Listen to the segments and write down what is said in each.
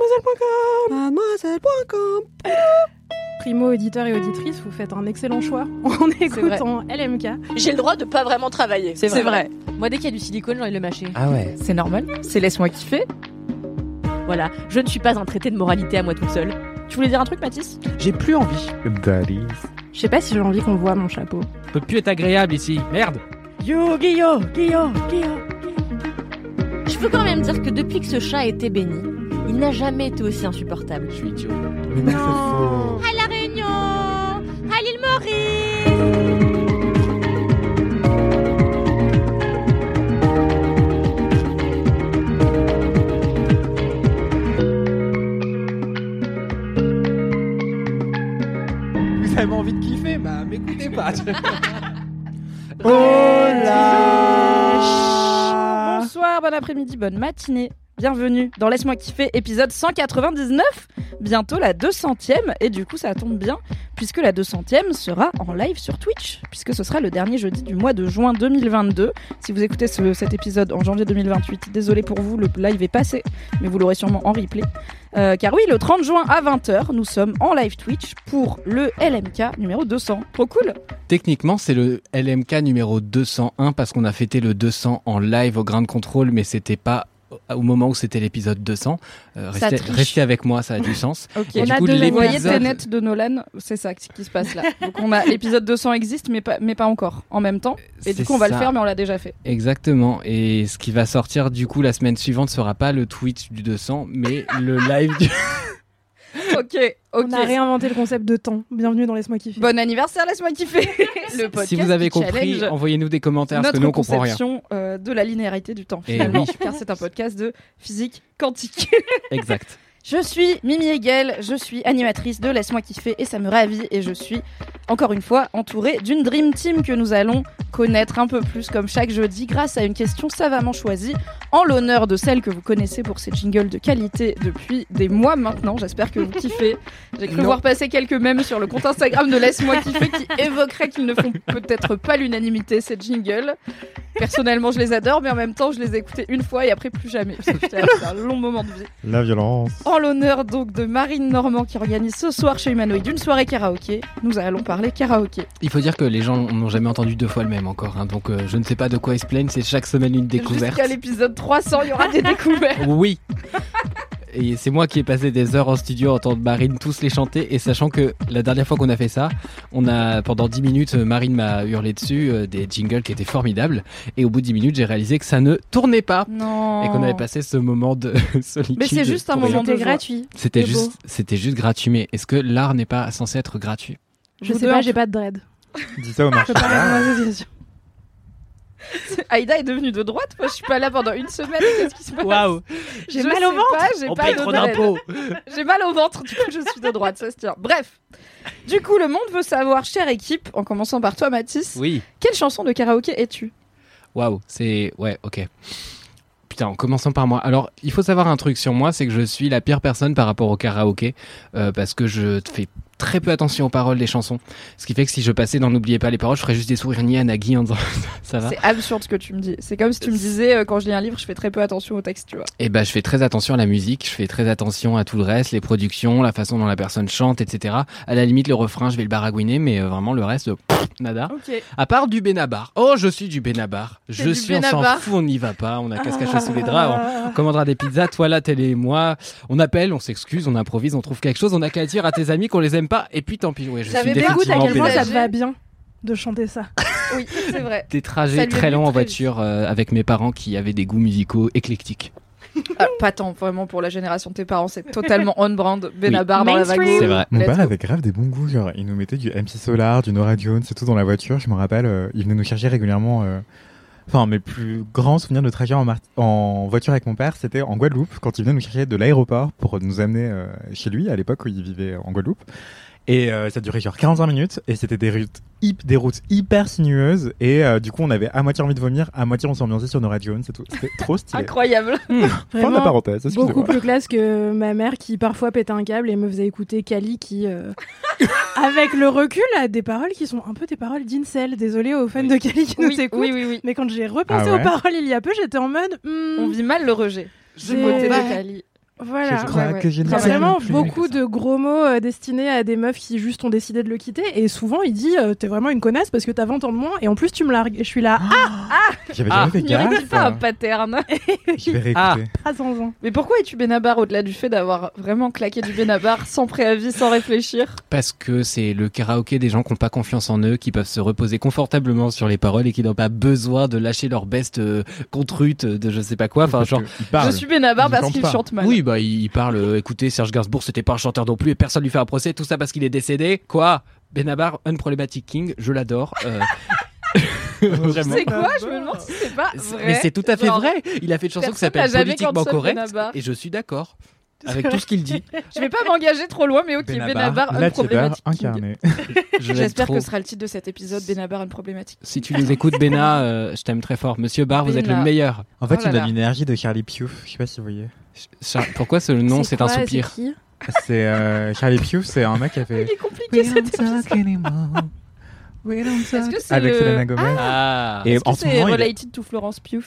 Mademoiselle.com Mademoiselle.com Primo auditeur et auditrice, vous faites un excellent choix en écoutant LMK. J'ai le droit de pas vraiment travailler. C'est vrai. Moi, dès qu'il y a du silicone, j'ai envie de le mâcher. Ah ouais. C'est normal. C'est laisse-moi kiffer. Voilà, je ne suis pas un traité de moralité à moi toute seule. Tu voulais dire un truc, Mathis? J'ai plus envie. Daddy. Je sais pas si j'ai envie qu'on voit mon chapeau. Ça peut plus être agréable ici. Merde. Yo, Guillaume, Guillaume, Guillaume. Je peux quand même dire que depuis que ce chat a été béni, il n'a jamais été aussi insupportable. Je suis idiot. Mais non, c'est faux. À La Réunion À l'île Maurice Vous avez envie de kiffer Bah, m'écoutez pas. Oh là Bonsoir, bon après-midi, bonne matinée. Bienvenue dans Laisse-moi kiffer, épisode 199. Bientôt la 200e, et du coup ça tombe bien, puisque la 200e sera en live sur Twitch, puisque ce sera le dernier jeudi du mois de juin 2022. Si vous écoutez ce- cet épisode en janvier 2028, désolé pour vous, le live est passé, mais vous l'aurez sûrement en replay. Euh, car oui, le 30 juin à 20h, nous sommes en live Twitch pour le LMK numéro 200. Trop cool Techniquement, c'est le LMK numéro 201 parce qu'on a fêté le 200 en live au Grain de Contrôle, mais c'était pas au moment où c'était l'épisode 200. Euh, restez, avec moi, ça a du sens. Ok. Et On du a coup, deux Vous voyez Tenet de Nolan, c'est ça qui se passe là. Donc on a l'épisode 200 existe, mais pas, mais pas encore en même temps. Et du C'est coup on va le faire, mais on l'a déjà fait. Exactement. Et ce qui va sortir du coup la semaine suivante sera pas le Twitch du 200, mais le live du... Ok, ok. On a réinventé le concept de temps. Bienvenue dans Laisse-moi kiffer. Bon anniversaire, laisse-moi kiffer. le podcast Si vous avez qui compris, challenge envoyez-nous des commentaires parce que nous on comprend rien. conception euh, de la linéarité du temps Et finalement, oui. car c'est un podcast de physique quantique. Exact. Je suis Mimi Hegel, je suis animatrice de Laisse-moi kiffer et ça me ravit et je suis encore une fois entourée d'une Dream Team que nous allons connaître un peu plus comme chaque jeudi grâce à une question savamment choisie en l'honneur de celle que vous connaissez pour ses jingles de qualité depuis des mois maintenant. J'espère que vous kiffez. J'ai cru voir passer quelques mèmes sur le compte Instagram de Laisse-moi kiffer qui évoqueraient qu'ils ne font peut-être pas l'unanimité ces jingles. Personnellement, je les adore, mais en même temps, je les ai écoutés une fois et après plus jamais. Parce que putain, C'est un long moment de vie. La violence. En l'honneur donc de Marine Normand qui organise ce soir chez Humanoid une soirée karaoké, nous allons parler karaoké. Il faut dire que les gens n'ont jamais entendu deux fois le même encore, hein, donc euh, je ne sais pas de quoi ils se plaignent, c'est chaque semaine une découverte. Jusqu'à l'épisode 300, il y aura des découvertes. Oui. Et c'est moi qui ai passé des heures en studio à entendre Marine tous les chanter et sachant que la dernière fois qu'on a fait ça, on a pendant 10 minutes Marine m'a hurlé dessus euh, des jingles qui étaient formidables et au bout de 10 minutes j'ai réalisé que ça ne tournait pas Non. et qu'on avait passé ce moment de solitude. Mais c'est juste un moment de gratuit. C'était juste c'était juste gratuit mais est-ce que l'art n'est pas censé être gratuit? Je Vous sais pas, en j'ai pas de dread. Dis ça au Je marché. peux pas répondre à ces questions. Aïda est devenue de droite, moi je suis pas là pendant une semaine, qu'est-ce qui se passe J'ai Je mal au ventre. pas, j'ai On pas paye de trop dread. d'impôts J'ai mal au ventre, du coup je suis de droite, ça se tient. Bref, du coup le monde veut savoir, chère équipe, en commençant par toi Mathis, Oui. quelle chanson de karaoké es-tu? Waouh, c'est ouais, ok. Putain, en commençant par moi. Alors, il faut savoir un truc sur moi, c'est que je suis la pire personne par rapport au karaoké, euh, parce que je fais très peu attention aux paroles des chansons. Ce qui fait que si je passais dans N'oubliez pas les paroles, je ferais juste des sourires niais à Nagui en disant ça va. C'est absurde ce que tu me dis. C'est comme si tu me disais, euh, quand je lis un livre, je fais très peu attention au texte, tu vois. Et ben, je fais très attention à la musique, je fais très attention à tout le reste, les productions, la façon dont la personne chante, etc. À la limite, le refrain, je vais le baragouiner, mais euh, vraiment le reste, pff, nada. Ok. À part du Benabar. Oh, je suis du Benabar. Je suis, on s'en fout, on n'y va pas. On a qu'à se cacher sous les draps. On commandera des pizzas, toi là, tel et moi. On appelle, on s'excuse, on improvise, on trouve quelque chose. On a qu'à dire à tes amis qu'on les aime pas. Et puis tant pis. Ouais, je J'avais suis bien goût à quel point ça te va bien de chanter ça. Oui, c'est vrai. Des trajets très longs en voiture euh, avec mes parents qui avaient des goûts musicaux éclectiques. Ah, pas tant, vraiment, pour la génération de tes parents, c'est totalement on-brand. Benabar dans la vague. C'est vrai. Mon père avait grave des bons goûts, genre il nous mettait du MC Solar, du Nora Jones, c'est tout dans la voiture, je me rappelle, euh, il venait nous chercher régulièrement. euh, Enfin, mes plus grands souvenirs de trajet en, en voiture avec mon père, c'était en Guadeloupe, quand il venait nous chercher de l'aéroport pour nous amener euh, chez lui, à l'époque où il vivait en Guadeloupe. Et euh, ça durait genre 45 minutes, et c'était des routes, hip- des routes hyper sinueuses, et euh, du coup on avait à moitié envie de vomir, à moitié on s'ambiançait sur Nora Jones, et tout. C'était trop stylé. Incroyable. Fin de la parenthèse, Beaucoup plus classe que ma mère qui parfois pétait un câble et me faisait écouter Kali qui, euh, avec le recul, a des paroles qui sont un peu des paroles d'incel. Désolée aux fans de Kali qui nous écoutent. oui, oui, oui. Mais quand j'ai repensé Ah ouais aux paroles il y a peu, j'étais en mode. hmm, On vit mal le rejet. Ouais. de Kali. Voilà. Je crois Ouais, ouais. que Il y a vraiment beaucoup de gros mots euh, destinés à des meufs qui juste ont décidé de le quitter. Et souvent, il dit euh, T'es vraiment une connasse parce que t'as 20 ans de moins et en plus tu me largues. Et je suis là, ah, J'avais Ah. jamais fait Il aurait gaffe. pas un pattern. Je vais réécouter. Ah. pas sans ans. Mais pourquoi es-tu Benabar au-delà du fait d'avoir vraiment claqué du Benabar sans préavis, sans réfléchir? Parce que c'est le karaoké des gens qui n'ont pas confiance en eux, qui peuvent se reposer confortablement sur les paroles et qui n'ont pas besoin de lâcher leur best euh, contrute de je sais pas quoi. Enfin, genre, il. Je suis Benabar Il parce chante qu'il pas. chante mal. oui, bah, il il parle, euh, écoutez, Serge Gainsbourg, c'était pas un chanteur non plus et personne lui fait un procès, tout ça parce qu'il est décédé. Quoi? Benabar, Unproblematic King, je l'adore. euh. C'est quoi? Je me demande si c'est pas vrai. Mais c'est tout à fait Genre, vrai. Il a fait une chanson qui s'appelle Politiquement correct Benabar. et je suis d'accord avec tout ce qu'il dit. Je vais pas m'engager trop loin, mais ok, Benabar, Benabar. Je l'aime J'espère que ce sera le titre de cet épisode, Benabar, Unproblématique. Si tu nous écoutes, Bena, euh, je t'aime très fort. Monsieur Barr, vous êtes le meilleur. En fait, Oh là il a là. l'énergie de Charlie Puth. Je sais pas si vous voyez. Char- Pourquoi ce nom, c'est un soupir c'est euh, Charlie Puth, c'est un mec qui a fait. Il est compliqué cet épisode. Est-ce que c'est Avec le... Selena Gomez. Ah Et Est-ce que en ce c'est moment, il est- related to Florence Pugh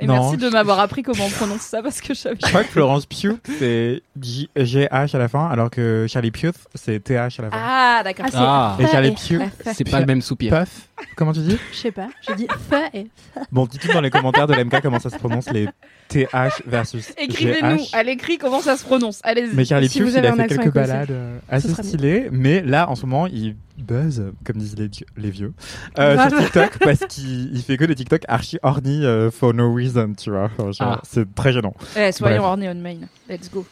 Et Non, merci de m'avoir appris comment on prononce ça parce que je savais. Je crois que Florence Pugh, c'est J- G-H à la fin, alors que Charlie Puth, c'est T-H à la fin. Ah, d'accord. Ah, c'est Ah. Et Charlie F, Puth, C'est pas le même soupir. Puff, comment tu dis Je sais pas. J'ai dit fa et Bon, dites-nous dans les commentaires de l'MK comment ça se prononce les TH versus Écrivez-nous à l'écrit comment ça se prononce. Allez-y. Mais Charlie Si Puth, vous il avez a fait quelques balades euh, assez stylées, mais là, en ce moment, il buzz, comme disent les, vieux, euh, sur. TikTok, parce qu'il il fait que des TikTok archi horny euh, for no reason, tu vois. Genre, Ah. C'est très gênant. Eh, soyons Bref. ornés on main. Let's go.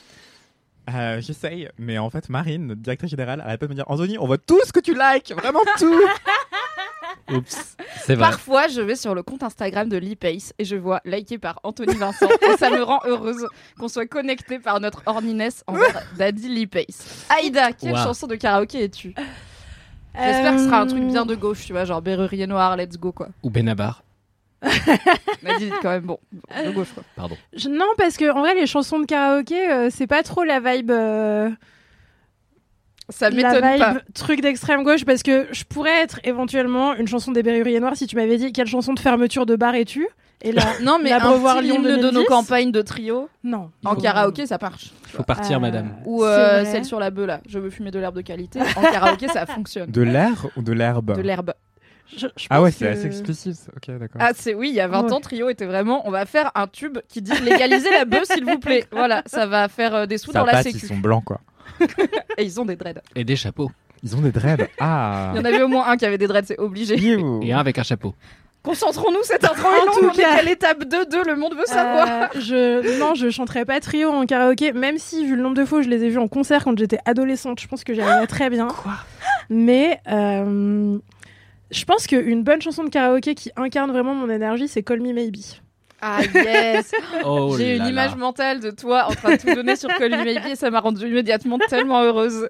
Euh, J'essaye, mais en fait, Marine, notre directrice générale, arrête pas de me dire Anthony, on voit tout ce que tu likes, vraiment tout. Oups, c'est vrai. Parfois, je vais sur le compte Instagram de l'e-Pace et je vois liké par Anthony Vincent. et ça me rend heureuse qu'on soit connecté par notre horniness envers Daddy l'e-Pace. Aïda, quelle Wow. chanson de karaoké es-tu? J'espère que ce sera un truc bien de gauche, tu vois, genre Berrurier Noir, let's go quoi. Ou Benabar. Mais dis quand même, bon, de gauche quoi. Pardon. Je- Non, parce que en vrai, les chansons de karaoké, euh, c'est pas trop la vibe. euh, Ça la m'étonne vibe pas. truc d'extrême gauche, parce que je pourrais être éventuellement une chanson des Berruriers Noirs si tu m'avais dit quelle chanson de fermeture de bar es-tu Et là, Non, mais un petit Lyon de 2010. nos campagnes de trio non. en Faut- karaoké, ça marche. Faut partir, Euh, madame. Ou euh, celle sur la bœuf là. Je veux fumer de l'herbe de qualité. En karaoké, ça fonctionne. De l'air ou de l'herbe De l'herbe. Je- je Ah ouais, c'est que- assez explicite. Ok, d'accord. Ah, c'est oui, il y a 20 Ouais. ans, Trio était vraiment. On va faire un tube qui dit légaliser la bœuf, s'il vous plaît. Voilà, ça va faire euh, des sous Ça dans la sécu. ils sont blancs, quoi. Et ils ont des dreads. Et des chapeaux. Ils ont des dreads. Ah. Il y en avait au moins un qui avait des dreads, c'est obligé. Et un avec un chapeau. Concentrons-nous, cette intro En est longue. tout On est cas. à l'étape 2-2, le monde veut savoir. Euh, je non, je chanterais pas trio en karaoké, même si vu le nombre de fois où je les ai vus en concert quand j'étais adolescente, je pense que j'arriverais très bien. Quoi? Mais euh, je pense qu'une bonne chanson de karaoké qui incarne vraiment mon énergie, c'est Call Me Maybe. Ah yes Oh J'ai une image là. mentale de toi en train de tout donner sur Call Me Maybe et ça m'a rendue immédiatement tellement heureuse.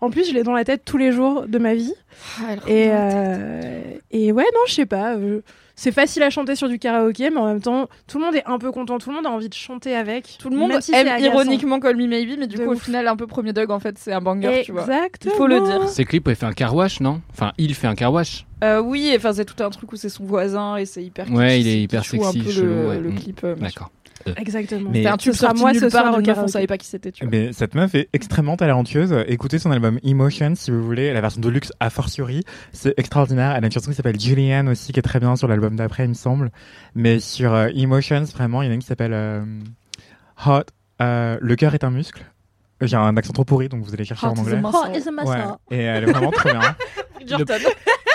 En plus, je l'ai dans la tête tous les jours de ma vie. Ah, elle Et, euh, et ouais, non, je sais pas. euh, c'est facile à chanter sur du karaoké, mais en même temps, tout le monde est un peu content. Tout le monde a envie de chanter avec. Tout le monde si aime ironiquement Call Me Maybe, mais du De coup, au final, un peu premier Doug, en fait, c'est un banger, tu vois. Exactement. Il faut le dire. Ces clips, il fait un car wash, non? Enfin, il fait un car wash. Euh, oui, enfin, c'est tout un truc où c'est son voisin et c'est hyper Ouais, il est hyper joue un sexy, peu chelou, le, ouais. le Mm. clip. euh. D'accord. Exactement. Mais- C'était un tube Ce sera sorti moi ce soir meuf, on savait pas qui c'était, tu. Mais cette meuf est extrêmement talentueuse. Écoutez son album Emotion si vous voulez, la version de luxe a fortiori. C'est extraordinaire. Elle a une chanson qui s'appelle Julian aussi qui est très bien sur l'album d'après, il me semble. Mais sur euh, Emotions, vraiment, il y en a une qui s'appelle euh, Hot. euh, le cœur est un muscle. J'ai un accent trop pourri, donc vous allez chercher Hot en is a anglais. muscle. Ouais. Et elle est vraiment trop bien. Jordan.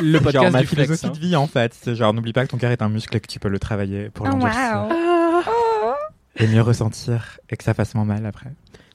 Le podcast genre ma du flex. philosophie hein. de vie en fait. C'est genre n'oublie pas que ton cœur est un muscle et que tu peux le travailler pour Oh, l'endurcir wow. Et mieux ressentir et que ça fasse moins mal après.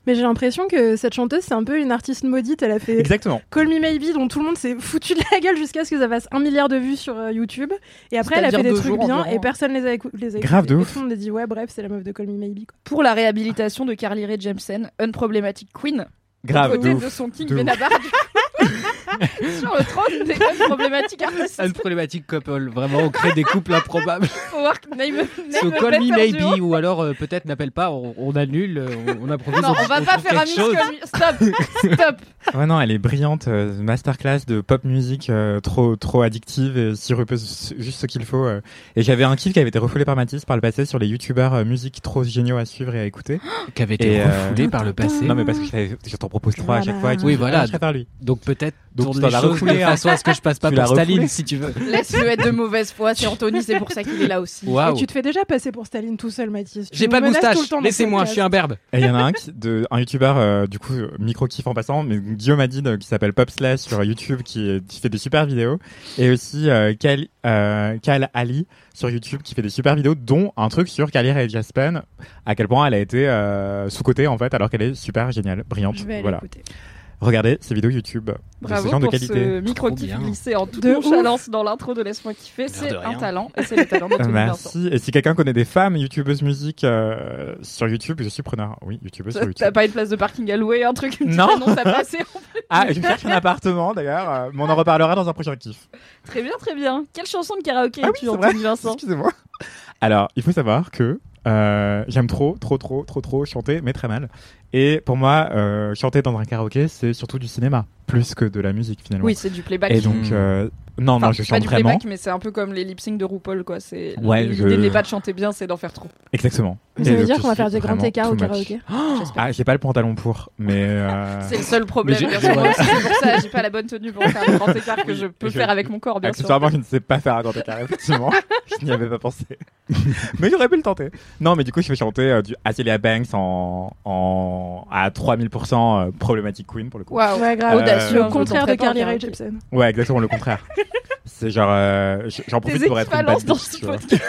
Mais j'ai l'impression que cette chanteuse, c'est un peu une artiste maudite. Elle a fait Exactement. Call Me Maybe, dont tout le monde s'est foutu de la gueule jusqu'à ce que ça fasse un milliard de vues sur euh, YouTube. Et après, elle a fait des trucs bien environ. et personne les a, écou- les a Grave écoutés. de Et ouf. Tout le monde a dit, ouais, bref, c'est la meuf de Call Me Maybe. Quoi. Pour la réhabilitation de Carly Rae Jepsen, Unproblematic Queen, Grave. de de ouf. son King de. Benabar du coup. sur le trône des Unproblematic Artists. Un problématique couple. Vraiment, on crée des couples improbables. Faut voir que name, So call me maybe, ou alors euh, peut-être n'appelle pas, on, on annule, euh, on, on improvise. Non, on va pas faire un mix. Stop, stop. Ouais, non, elle est brillante. euh, masterclass de pop music euh, trop, trop addictive et sirupeuse, juste ce qu'il faut. euh. Et j'avais un kiff qui avait été refoulé par Mathis par le passé sur les youtubeurs euh, musique trop géniaux à suivre et à écouter. Qui avait été Et, euh, refoulé par le passé. Non, mais parce que je, t'en propose trois à chaque fois. et tu Oui, voilà. ah, lui. Donc peut-être Donc, tourne tu choses refoulé façon à ce que je passe pas Tu pour Staline, si tu veux. Laisse-le être de mauvaise foi, c'est Anthony, c'est pour ça qu'il est là aussi. Et tu te fais déjà passer pour Staline tout seul, Mathis. J'ai pas de moustache, laissez-moi, je suis un berbe. Et il y en a un, qui, de, un youtubeur, euh, du coup, micro kiff en passant, mais Guillaume Hadid, euh, qui s'appelle Pop Slash sur YouTube, qui, qui fait des super vidéos. Et aussi euh, Kal, euh, Kal Ali sur YouTube, qui fait des super vidéos, dont un truc sur Kylie Rae Jepsen, à quel point elle a été euh, sous-cotée, en fait, alors qu'elle est super géniale, brillante. Je vais aller Voilà. écouter. Regardez ces vidéos YouTube de ce Bravo genre de pour qualité. ce micro bien. glissé en toute De nonchalance dans l'intro de Laisse-moi kiffer. C'est de un talent et c'est le talent d'Anthony Vincent. Merci. Et si quelqu'un connaît des femmes youtubeuses musique euh, sur YouTube, je suis preneur. Oui, youtubeuses sur T'as YouTube. pas une place de parking à louer, un truc, une Non. annonce à passer Ah, je cherche un appartement d'ailleurs, euh, mais on en reparlera dans un prochain kiff. Très bien, très bien. Quelle chanson de karaoké Ah oui, es-tu, c'est vrai. Anthony Vincent Excusez-moi. Alors, il faut savoir que euh, j'aime trop, trop, trop, trop, trop chanter, mais très mal. Et pour moi, euh, chanter dans un karaoké, c'est surtout du cinéma, plus que de la musique finalement. Oui, c'est du playback. Et donc, euh, non, Enfin, non, je c'est pas chante du vraiment. playback, mais c'est un peu comme les lip sync de RuPaul, quoi. C'est Ouais, l'idée je- n'est pas de chanter bien, c'est d'en faire trop. Exactement. Ça veut dire qu'on va faire des grands écarts au too much. karaoké. Ah, j'ai pas le pantalon pour, mais. euh, C'est le seul problème. bien sûr. C'est pour ça, j'ai pas la bonne tenue pour faire le grand écart que je peux je- faire avec mon corps, bien sûr. Accessoirement, je ne sais pas faire un grand écart, effectivement. je n'y avais pas pensé. mais j'aurais pu le tenter. Non, mais du coup, je vais chanter euh, du Azalea Banks en, en, à 3000% euh, Problematic Queen pour le coup. Waouh. Ouais, grave. Audacieux, le je contraire de Carly Rae. Jepsen. Ouais, exactement le contraire. C'est genre, euh, j'en profite pour être une bad dans ce podcast.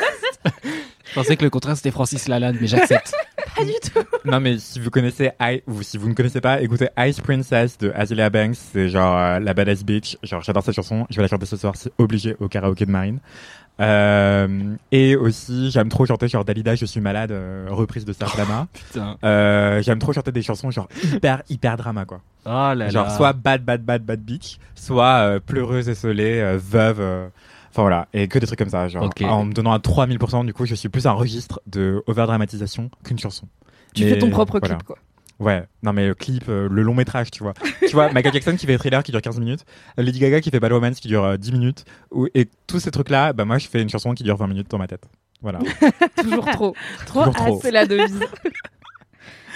Je pensais que le contraire c'était Francis Lalanne, mais j'accepte. Pas du tout. Non, mais si vous connaissez, I- ou si vous ne connaissez pas, écoutez Ice Princess de Azalea Banks. C'est genre euh, la badass bitch. Genre, j'adore cette chanson. Je vais la chanter ce soir, c'est obligé au karaoké de Marine. Euh, et aussi, j'aime trop chanter genre Dalida, je suis malade, euh, reprise de. Putain. Euh, j'aime trop chanter des chansons genre hyper, hyper drama, quoi. Oh là genre là. soit bad, bad, bad, bad bitch, soit euh, pleureuse, esselée, euh, veuve. euh, Enfin voilà, et que des trucs comme ça. Genre, en me donnant à 3000%, du coup, je suis plus un registre de overdramatisation qu'une chanson. Tu Mais fais ton propre voilà. clip, quoi. Ouais, non mais le clip, euh, le long métrage, tu vois. tu vois, Michael Jackson qui fait thriller qui dure 15 minutes, Lady Gaga qui fait Bad Romance qui dure euh, 10 minutes, ou, et tous ces trucs-là, bah moi je fais une chanson qui dure 20 minutes dans ma tête. Voilà. Toujours trop. Trop Toujours trop. C'est la devise.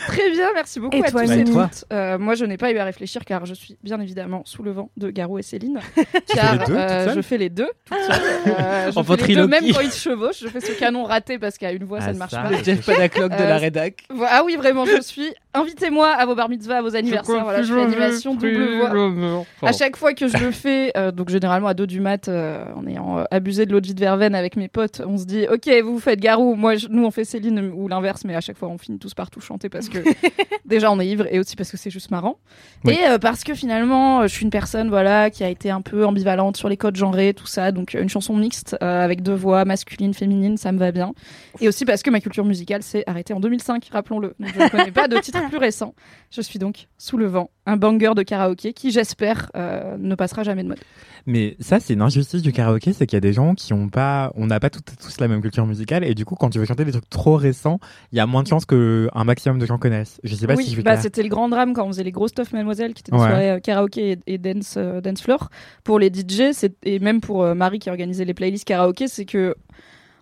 Très bien, merci beaucoup Et à toi, tous et toi toutes. Euh, moi, je n'ai pas eu à réfléchir car je suis bien évidemment sous le vent de Garou et Céline. Tu car fais les deux, euh, je fais les deux toute seule. Euh, je En fais les deux même quand ils se chevauchent. Je fais ce canon raté parce qu'à une voix ça Ah, ne marche ça. pas. Le Jeff Panaclock de Euh, la rédac. Ah oui, vraiment, je suis. Invitez-moi à vos bar mitzvahs, à vos anniversaires. Voilà, je fais l'animation double voix. À chaque fois que je le fais, euh, donc généralement à dos du mat, euh, en ayant euh, abusé de l'eau de verveine avec mes potes, on se dit ok, vous faites Garou, moi je- nous on fait Céline ou l'inverse, mais à chaque fois on finit tous par tout chanter parce que déjà on est ivre et aussi parce que c'est juste marrant. Oui. Et parce que finalement je suis une personne voilà qui a été un peu ambivalente sur les codes genrés, tout ça, donc une chanson mixte avec deux voix masculines, féminines, ça me va bien. Et aussi parce que ma culture musicale s'est arrêtée en 2005, rappelons-le. Donc je ne connais pas de titre plus récent. Je suis donc sous le vent, un banger de karaoké qui, j'espère, euh, ne passera jamais de mode. Mais ça, c'est une injustice du karaoké, c'est qu'il y a des gens qui ont pas, on n'a pas tous la même culture musicale, et du coup, quand tu veux chanter des trucs trop récents, il y a moins de chances que un maximum de gens connaissent. Je sais pas oui, si je vais bah, c'était le grand drame quand on faisait les grosses stuff Mademoiselle, qui étaient des Ouais. soirées euh, karaoké et, et dance, euh, dance floor. Pour les DJ, et même pour Marie qui organisait les playlists karaoké, c'est que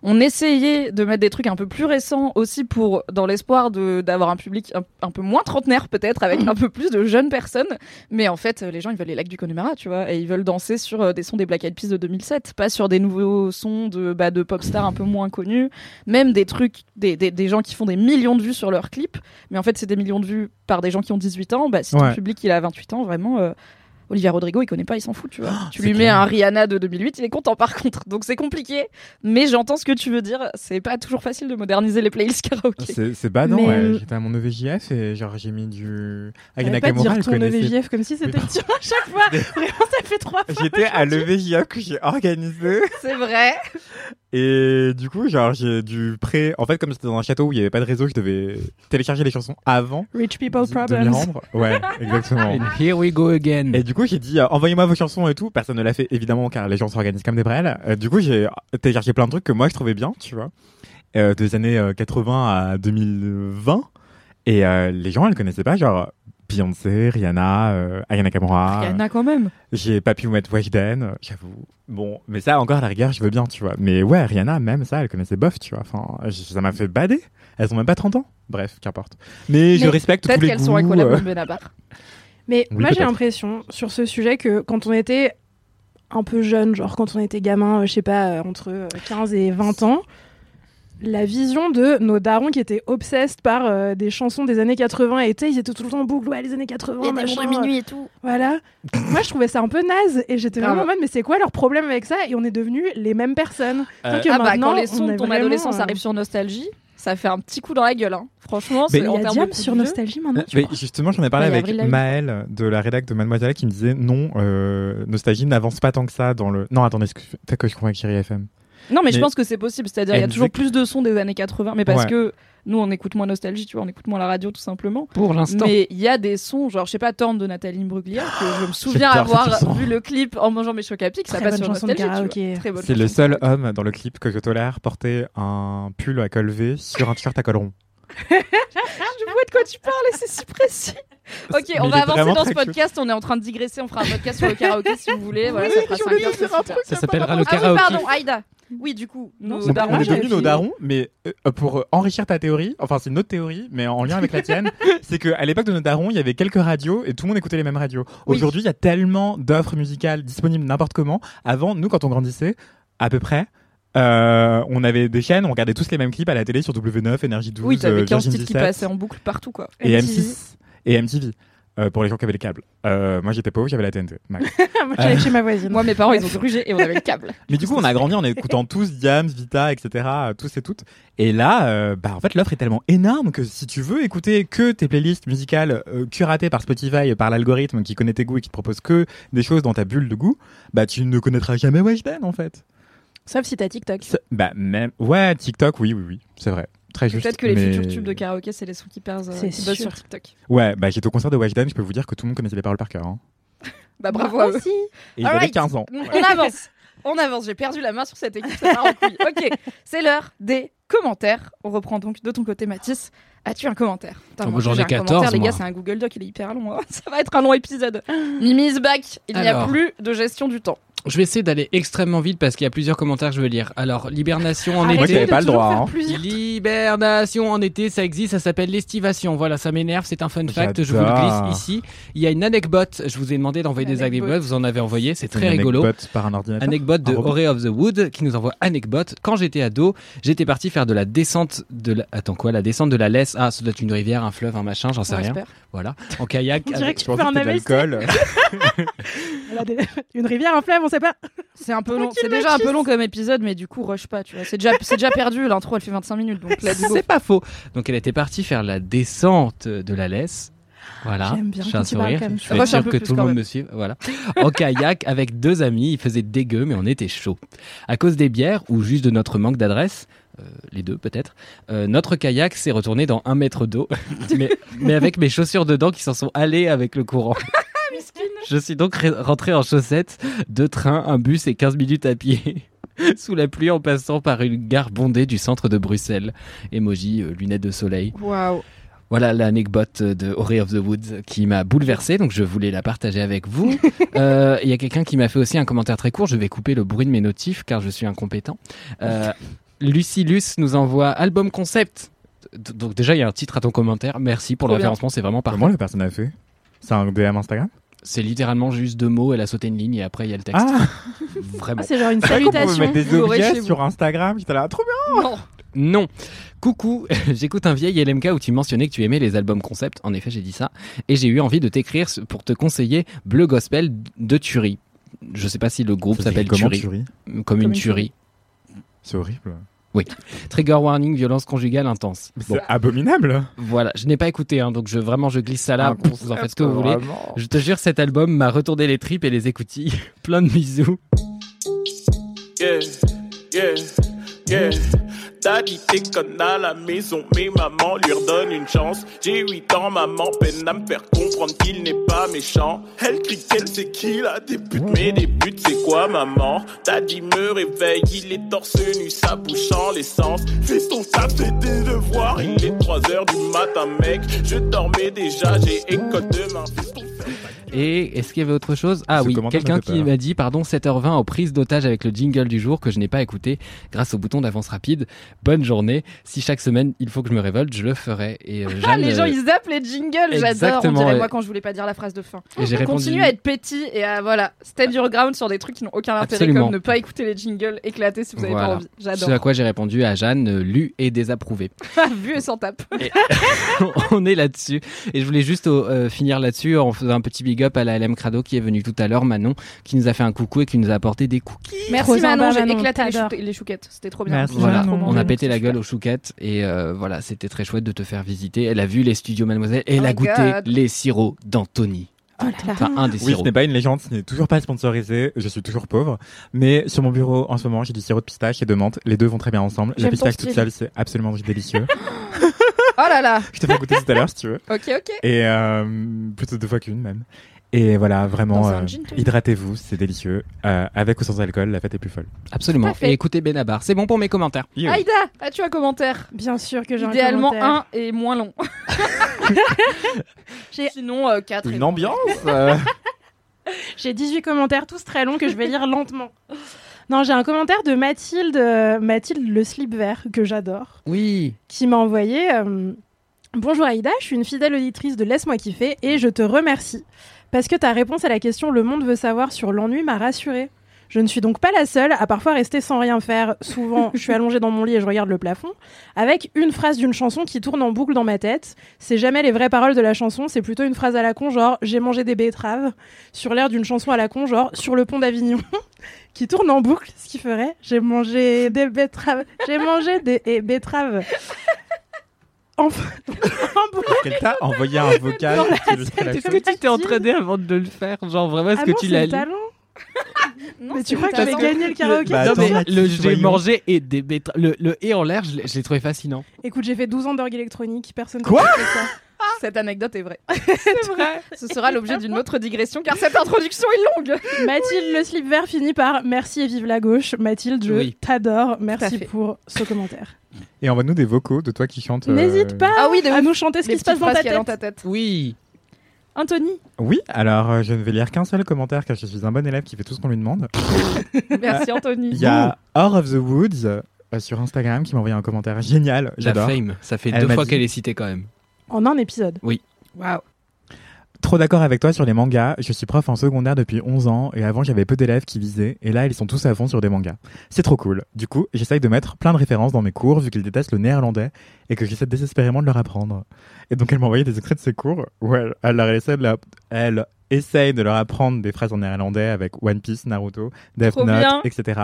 on essayait de mettre des trucs un peu plus récents aussi pour dans l'espoir de d'avoir un public un, un peu moins trentenaire peut-être avec un peu plus de jeunes personnes. Mais en fait les gens ils veulent les lacs du Connemara tu vois et ils veulent danser sur euh, des sons des Black Eyed Peas de 2007 pas sur des nouveaux sons de bah, de pop stars un peu moins connus même des trucs des, des, des gens qui font des millions de vues sur leurs clips. Mais en fait c'est des millions de vues par des gens qui ont 18 ans. Bah si ton Ouais. public il a 28 ans vraiment euh, Olivia Rodrigo, il connaît pas, il s'en fout, tu vois. tu c'est lui mets clair. un Rihanna de 2008, il est content par contre. Donc c'est compliqué. Mais j'entends ce que tu veux dire. C'est pas toujours facile de moderniser les playlists karaoké. C'est badant, Mais- ouais. J'étais à mon EVJF et genre j'ai mis du. Agana Arrête pas de Nakamura, dire ton. EVJF comme si c'était dur à chaque fois. Vraiment, ça fait trois fois. J'étais à l'EVJF que j'ai organisé C'est vrai. Et du coup genre j'ai dû pré. En fait comme c'était dans un château où il y avait pas de réseau, je devais télécharger les chansons avant Rich people problems. Ouais, exactement. And here we go again. Et du coup, j'ai dit euh, envoyez-moi vos chansons et tout. Personne ne l'a fait évidemment car les gens s'organisent comme des brels. Euh, du coup, j'ai téléchargé plein de trucs que moi je trouvais bien, tu vois, euh, des années euh, 80 à 2020. Et euh, les gens, elles connaissaient pas, genre Beyoncé, Rihanna, euh, Aya Nakamura. Il y en a quand même. J'ai pas pu mettre Weshden, euh, j'avoue. Bon, mais ça encore à la rigueur, je veux bien, tu vois. Mais ouais, Rihanna, même ça, elle connaissait bof, tu vois. Enfin, ça m'a fait bader. Elles ont même pas 30 ans. Bref, qu'importe. Mais, je respecte tous Peut-être les qu'elles sont à euh. Mais Oui, moi, j'ai l'impression sur ce sujet que quand on était un peu jeune, genre quand on était gamin, euh, je sais pas, euh, entre euh, 15 et 20 ans, la vision de nos darons qui étaient obsessed par euh, des chansons des années 80 et ils étaient tout le temps en boucle, ouais, les années 80, machin, et tout. Voilà. Moi, je trouvais ça un peu naze et j'étais vraiment en Grave. mode, mais c'est quoi leur problème avec ça? Et on est devenus les mêmes personnes. Euh, que Ah bah maintenant, quand les on sons de ton vraiment, adolescence euh, arrivent sur Nostalgie, ça fait un petit coup dans la gueule. Hein. Franchement, c'est Il en y a termes de sur. Nostalgie maintenant, tu Mais crois justement, j'en ai parlé avec. Maëlle de la rédac de Mademoiselle qui me disait non, euh, Nostalgie n'avance pas tant que ça dans le. Non, attendez, peut-être que je Chérie FM. Non, mais, je pense que c'est possible. C'est-à-dire, il y a toujours plus de sons des années 80, mais parce Ouais. que nous, on écoute moins Nostalgie, tu vois, on écoute moins la radio, tout simplement. Pour l'instant. Mais il y a des sons, genre, je sais pas, Torn de Nathalie Bruglia, que je me souviens avoir vu le clip en mangeant mes chocs à pic, ça passe sur chanson de Nostalgie. bonne C'est le seul homme dans le clip que je tolère porter un pull à col V sur un t-shirt à col rond. Je vois de quoi tu parles et c'est si précis. Ok, Mais on va avancer dans ce podcast. On est en train de digresser. On fera un podcast sur le karaoké si vous voulez. Voilà, ça fera 5 heures. c'est super. Ça s'appellera le Ah oui, karaoké. pardon, Aïda. Oui, du coup, nos Non, On, darons, on est devenus nos darons, mais euh, pour euh, enrichir ta théorie, enfin c'est une autre théorie, mais en lien avec la tienne, c'est qu'à l'époque de nos darons, il y avait quelques radios et tout le monde écoutait les mêmes radios. Oui. Aujourd'hui, il y a tellement d'offres musicales disponibles n'importe comment. Avant, nous, quand on grandissait, à peu près, euh, on avait des chaînes, on regardait tous les mêmes clips à la télé sur W9, Énergie 12, Oui, t'avais euh, 15 Virgin titres qui 17 passaient en boucle partout, quoi. et MTV. M6 et MTV. Euh, pour les gens qui avaient les câbles. Euh, moi j'étais pauvre, j'avais la TNT. max. Moi, j'allais chez ma voisine. Moi, mes parents, ils ont grugé et on avait le câble. Mais du coup, on a grandi en écoutant tous Diams, Vita, etc. Tous et toutes. Et là, euh, bah en fait, l'offre est tellement énorme que si tu veux écouter que tes playlists musicales euh, curatées par Spotify, par l'algorithme qui connaît tes goûts et qui te propose que des choses dans ta bulle de goût, bah tu ne connaîtras jamais Weshden en fait. Sauf si t'as TikTok. Bah même, ouais, TikTok, oui, oui, oui, c'est vrai. Très juste. Peut-être que les mais- futurs tubes de karaoké, c'est les sons qui perdent euh, sur TikTok. Ouais, bah j'étais au concert de Weshden, je peux vous dire que tout le monde connaissait les paroles par cœur. Hein. Bah bravo à eux. aussi. Et ils avaient 15 ans. On avance. On avance. J'ai perdu la main sur cette équipe. Ça part en couille. Ok, c'est l'heure des commentaires. On reprend donc de ton côté, Mathis. As-tu un commentaire? Oh, moi, j'en ai j'ai un 14, commentaire, Les moi. gars, c'est un Google Doc. Il est hyper long. hein. Ça va être un long épisode. Mimi is back. Il n'y a plus de gestion du temps. Je vais essayer d'aller extrêmement vite parce qu'il y a plusieurs commentaires que je veux lire. Alors, l'hibernation en Arrêtez été. pas le droit, hein. L'hibernation en été, ça existe, ça s'appelle l'estivation. Voilà, ça m'énerve, c'est un fun fact, je vous le glisse ici. Il y a une anecdote, je vous ai demandé d'envoyer des Anecdote. anecdotes, vous en avez envoyé, c'est Une très rigolo. anecdote par un ordinateur. Anecdote de. Ore of the Wood qui nous envoie anecdote. Quand j'étais ado, j'étais parti faire de la descente de la... Attends quoi La descente de la laisse. Ah, ça doit être une rivière, un fleuve, un machin, j'en sais On rien. espère. Voilà. En kayak. On dirait avec- que Je tu fais que un c'était de l'alcool. Une rivière, un fleuve, on sait pas. C'est un peu long. C'est déjà un peu long comme épisode, mais du coup, rush pas. Tu vois, c'est déjà, c'est déjà perdu. L'intro, elle fait 25 minutes. Donc. C'est pas faux. Donc elle était partie faire la descente de la laisse. Voilà. J'aime bien J'ai un sourire. Je Rush un sûr que tout le monde me suive. Voilà. En kayak avec deux amis. Il faisait dégueu, mais on était chaud. À cause des bières ou juste de notre manque d'adresse, euh, les deux peut-être, euh, notre kayak s'est retourné dans un mètre d'eau, mais, mais avec mes chaussures dedans qui s'en sont allées avec le courant. Je suis donc re- rentré en chaussettes, deux trains, un bus et 15 minutes à pied. Sous la pluie en passant par une gare bondée du centre de Bruxelles. Emoji, euh, lunettes de soleil. Waouh. Voilà l'anecdote de Ori of the Woods qui m'a bouleversé, donc je voulais la partager avec vous. Euh, Il y a quelqu'un qui m'a fait aussi un commentaire très court, je vais couper le bruit de mes notifs car je suis incompétent. Euh, Lucilus nous envoie album concept. D- Donc déjà il y a un titre à ton commentaire, merci pour le référencement, c'est vraiment parfait. Comment la personne a fait? C'est un DM Instagram? C'est littéralement juste deux mots, elle a sauté une ligne et après il y a le texte. Ah Vraiment. Ah, c'est genre une Je croyais qu'on pouvait salutation. mettre des objets sur Instagram. J'étais là, trop bien Non. Non. Coucou, j'écoute un vieil LMK où tu mentionnais que tu aimais les albums concept. En effet, j'ai dit ça. Et j'ai eu envie de t'écrire pour te conseiller Bleu Gospel de Tuerie. Je sais pas si le groupe s'appelle Tuerie. Tuerie Comme une une tuerie. C'est horrible. Trigger warning, violence conjugale intense. Bon, C'est abominable. voilà, je n'ai pas écouté, hein, donc je vraiment je glisse ça là. Vous en faites ce que vous voulez. Vraiment. Je te jure, cet album m'a retourné les tripes et les écoutilles. Plein de bisous. Yeah, yeah, yeah. Daddy déconne à la maison, mais maman lui redonne une chance. J'ai 8 ans, maman peine à me faire comprendre qu'il n'est pas méchant. Elle crie qu'elle sait qu'il a des buts, mais des buts c'est quoi maman? Daddy me réveille, il est torse nu, sa bouche en l'essence. Fais ton taf, fais tes devoirs, il est 3 heures du matin mec. Je dormais déjà, j'ai école demain. Fais ton Et est-ce qu'il y avait autre chose? Ah Ce oui, quelqu'un qui m'a dit, pardon, 7h20 aux prises d'otage avec le jingle du jour que je n'ai pas écouté grâce au bouton d'avance rapide. Bonne journée. Si chaque semaine il faut que je me révolte, je le ferai. Et euh, Ah, Jeanne, les gens euh, ils zappent les jingles, j'adore. On dirait moi quand je voulais pas dire la phrase de fin. et j'ai répondu. Continue à être petit et à voilà, stand your ground sur des trucs qui n'ont aucun intérêt Absolument. comme ne pas écouter les jingles éclatés si vous avez Voilà. pas envie. J'adore. à quoi j'ai répondu à Jeanne, euh, lu et désapprouvé. Vu et sans tape. on est là-dessus. Et je voulais juste euh, finir là-dessus en faisant un petit big up à la LM Crado qui est venue tout à l'heure, Manon, qui nous a fait un coucou et qui nous a apporté des cookies. Merci Manon, j'ai éclaté les, chou- les chouquettes. C'était trop bien. Merci, Voilà, Manon. on a pété la gueule aux chouquettes et euh, voilà, c'était très chouette de te faire visiter. Elle a vu les studios Mademoiselle et elle Oh a my goûté God. les sirops d'Anthony. Oh. Enfin, un des Oui, ce n'est pas une légende, ce n'est toujours pas sponsorisé, je suis toujours pauvre. Mais sur mon bureau, en ce moment, j'ai du sirop de pistache et de menthe. Les deux vont très bien ensemble. La pistache toute seule, c'est absolument délicieux. Oh là là. je te fais goûter tout à l'heure si tu veux. Ok, ok. Et euh, plutôt deux fois qu'une même. Et voilà, vraiment, euh, hydratez-vous, c'est délicieux. Euh, avec ou sans alcool, la fête est plus folle. Absolument. Fait. Et écoutez Benabar, c'est bon pour mes commentaires. Aïda, as-tu un commentaire? Bien sûr que j'ai un Idéalement commentaire. un et moins long. J'ai- Sinon euh, 4 Une ambiance euh, J'ai 18 commentaires, tous très longs, que je vais lire lentement. Non, j'ai un commentaire de Mathilde, euh, Mathilde le slip vert, que j'adore, Oui. qui m'a envoyé euh, Bonjour Aïda, je suis une fidèle auditrice de Laisse-moi kiffer et je te remercie. Parce que ta réponse à la question Le monde veut savoir sur l'ennui m'a rassurée. Je ne suis donc pas la seule à parfois rester sans rien faire. Souvent, je suis allongée dans mon lit et je regarde le plafond, avec une phrase d'une chanson qui tourne en boucle dans ma tête. C'est jamais les vraies paroles de la chanson, c'est plutôt une phrase à la con, genre j'ai mangé des betteraves, sur l'air d'une chanson à la con, genre sur le pont d'Avignon, qui tourne en boucle, ce qui ferait j'ai mangé des betteraves, j'ai mangé des et betteraves. En, en boucle. Qu'elle t'a envoyé un vocal chose. que tu t'es entraîné avant de le faire? Genre vraiment, est-ce Ah que tu l'as lu? talent Non, Mais tu crois que j'avais gagné le karaoké Bah, Non, mais Mathilde, le j'ai mangé et des. Le, le et en l'air, je l'ai trouvé fascinant. Écoute, j'ai fait 12 ans d'orgue électronique, personne ne Quoi ça. Cette anecdote est vraie. C'est vrai. Ce sera l'objet d'une autre digression car cette introduction est longue. Mathilde, le slip vert finit par merci et vive la gauche. Mathilde, je Oui. t'adore. Merci pour ce commentaire. Et envoie-nous des vocaux de toi qui chantes. euh, N'hésite pas Ah oui, de à ouf. nous chanter ce qui se passe ta tête. dans ta tête. Oui. Anthony, Oui, alors euh, je ne vais lire qu'un seul commentaire car je suis un bon élève qui fait tout ce qu'on lui demande. merci Anthony. Il y a Or of the Woods euh, sur Instagram qui m'a envoyé un commentaire génial. La J'adore. fame, ça fait Elle deux m'a fois dit- qu'elle est citée quand même. En un épisode. Waouh. Trop d'accord avec toi sur les mangas. Je suis prof en secondaire depuis 11 ans et avant j'avais peu d'élèves qui lisaient et là ils sont tous à fond sur des mangas. C'est trop cool. Du coup, j'essaye de mettre plein de références dans mes cours vu qu'ils détestent le néerlandais et que j'essaie désespérément de leur apprendre. Et donc elle m'a envoyé des extraits de ses cours où elle, elle leur essaie de, la- elle essaye de leur apprendre des phrases en néerlandais avec One Piece, Naruto, Death Note, bien. etc.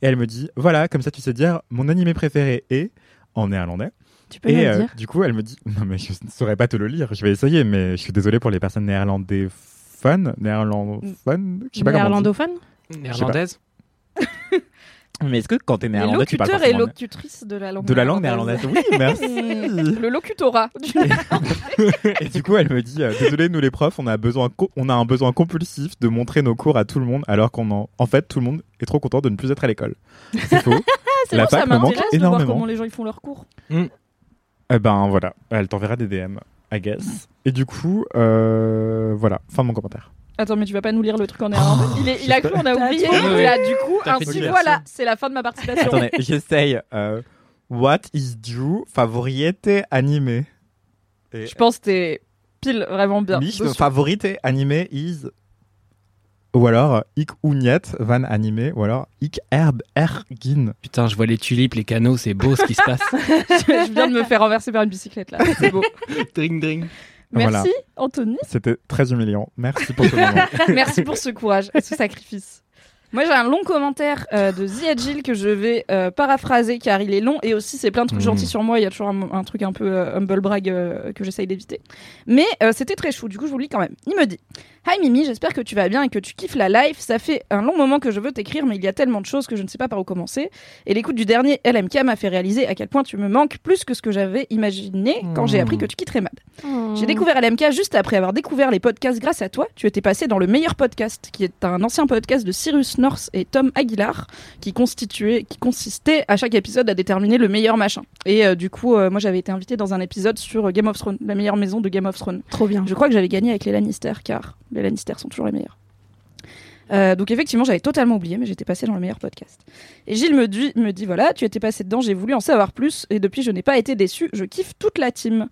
Et elle me dit voilà comme ça tu sais dire mon animé préféré est en néerlandais. Tu peux Et le euh, dire du coup, elle me dit Non, mais je ne saurais pas te le lire. Je vais essayer, mais je suis désolé pour les personnes néerlandophones. Néerlandophones Je sais pas. Néerlandophone Néerlandaise Mais est-ce que quand t'es néerlandais, tu parles locuteurs et forcément locutrices de la langue de la langue néerlandaise Oui, merci. Le locutorat. et du coup, elle me dit euh, Désolé, nous les profs, on a, besoin on a un besoin compulsif de montrer nos cours à tout le monde, alors qu'en en... en fait, tout le monde est trop content de ne plus être à l'école. C'est faux. C'est La bon, ça fac me manque m'intéresse de voir comment les gens ils font leurs cours. Eh ben voilà, elle t'enverra des DM, I guess. Et du coup, euh, voilà, fin de mon commentaire. Attends, mais tu vas pas nous lire le truc en néerlandais il, est, il a cru qu'on a oublié. là, du coup, ainsi voilà, c'est la fin de ma participation. Attendez, j'essaye. euh, what is you favorite anime? Et Je pense que t'es pile vraiment bien. Mich dessus. favorite anime is ou alors Ik Ouniet van animé, ou alors Ik Herb Ergin. Putain, je vois les tulipes, les canaux, c'est beau ce qui se passe. je viens de me faire renverser par une bicyclette là. C'est beau. dring dring. Merci Voilà. Anthony. C'était très humiliant. Merci pour ce moment. Merci pour ce courage et ce sacrifice. Moi, j'ai un long commentaire euh, de Ziadjil que je vais euh, paraphraser car il est long et aussi c'est plein de trucs Mhm. gentils sur moi. Il y a toujours un, un truc un peu euh, humble brag euh, que j'essaye d'éviter. Mais euh, c'était très chou, du coup, je vous le lis quand même. Il me dit Hi Mimi, j'espère que tu vas bien et que tu kiffes la life. Ça fait un long moment que je veux t'écrire, mais il y a tellement de choses que je ne sais pas par où commencer. Et l'écoute du dernier LMK m'a fait réaliser à quel point tu me manques plus que ce que j'avais imaginé quand j'ai Mhm. appris que tu quitterais Mad. J'ai découvert LMK juste après avoir découvert les podcasts grâce à toi. Tu étais passé dans le meilleur podcast, qui est un ancien podcast de Cyrus North et Tom Aguilar, qui constituait, qui consistait à chaque épisode à déterminer le meilleur machin. Et euh, du coup, euh, moi j'avais été invitée dans un épisode sur euh, Game of Thrones, la meilleure maison de Game of Thrones. Trop bien. Je crois que j'avais gagné avec les Lannister, car les Lannister sont toujours les meilleurs. Euh, donc effectivement, j'avais totalement oublié, mais j'étais passé dans le meilleur podcast. Et Gilles me dit, me dit voilà, tu étais passé dedans, j'ai voulu en savoir plus, et depuis je n'ai pas été déçu, je kiffe toute la team.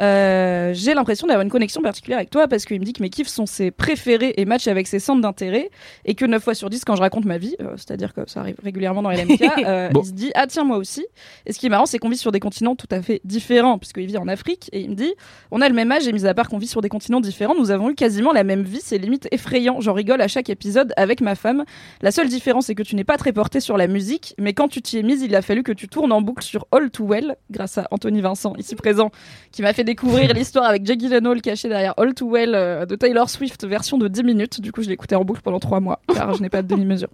Euh, j'ai l'impression d'avoir une connexion particulière avec toi parce qu'il me dit que mes kiffs sont ses préférés et matchent avec ses centres d'intérêt et que 9 fois sur 10 quand je raconte ma vie, euh, c'est-à-dire que ça arrive régulièrement dans LMK, euh, Bon. il se dit ah tiens moi aussi. Et ce qui est marrant c'est qu'on vit sur des continents tout à fait différents puisqu'il vit en Afrique et il me dit on a le même âge et mis à part qu'on vit sur des continents différents, nous avons eu quasiment la même vie, c'est limite effrayant. J'en rigole à chaque épisode avec ma femme. La seule différence c'est que tu n'es pas très porté sur la musique, mais quand tu t'y es mise, il a fallu que tu tournes en boucle sur All Too Well grâce à Anthony Vincent ici présent qui m'a fait découvrir l'histoire avec Jake Gyllenhaal caché derrière All Too Well euh, de Taylor Swift version de 10 minutes. Du coup, je écouté en boucle pendant 3 mois car je n'ai pas de demi-mesure.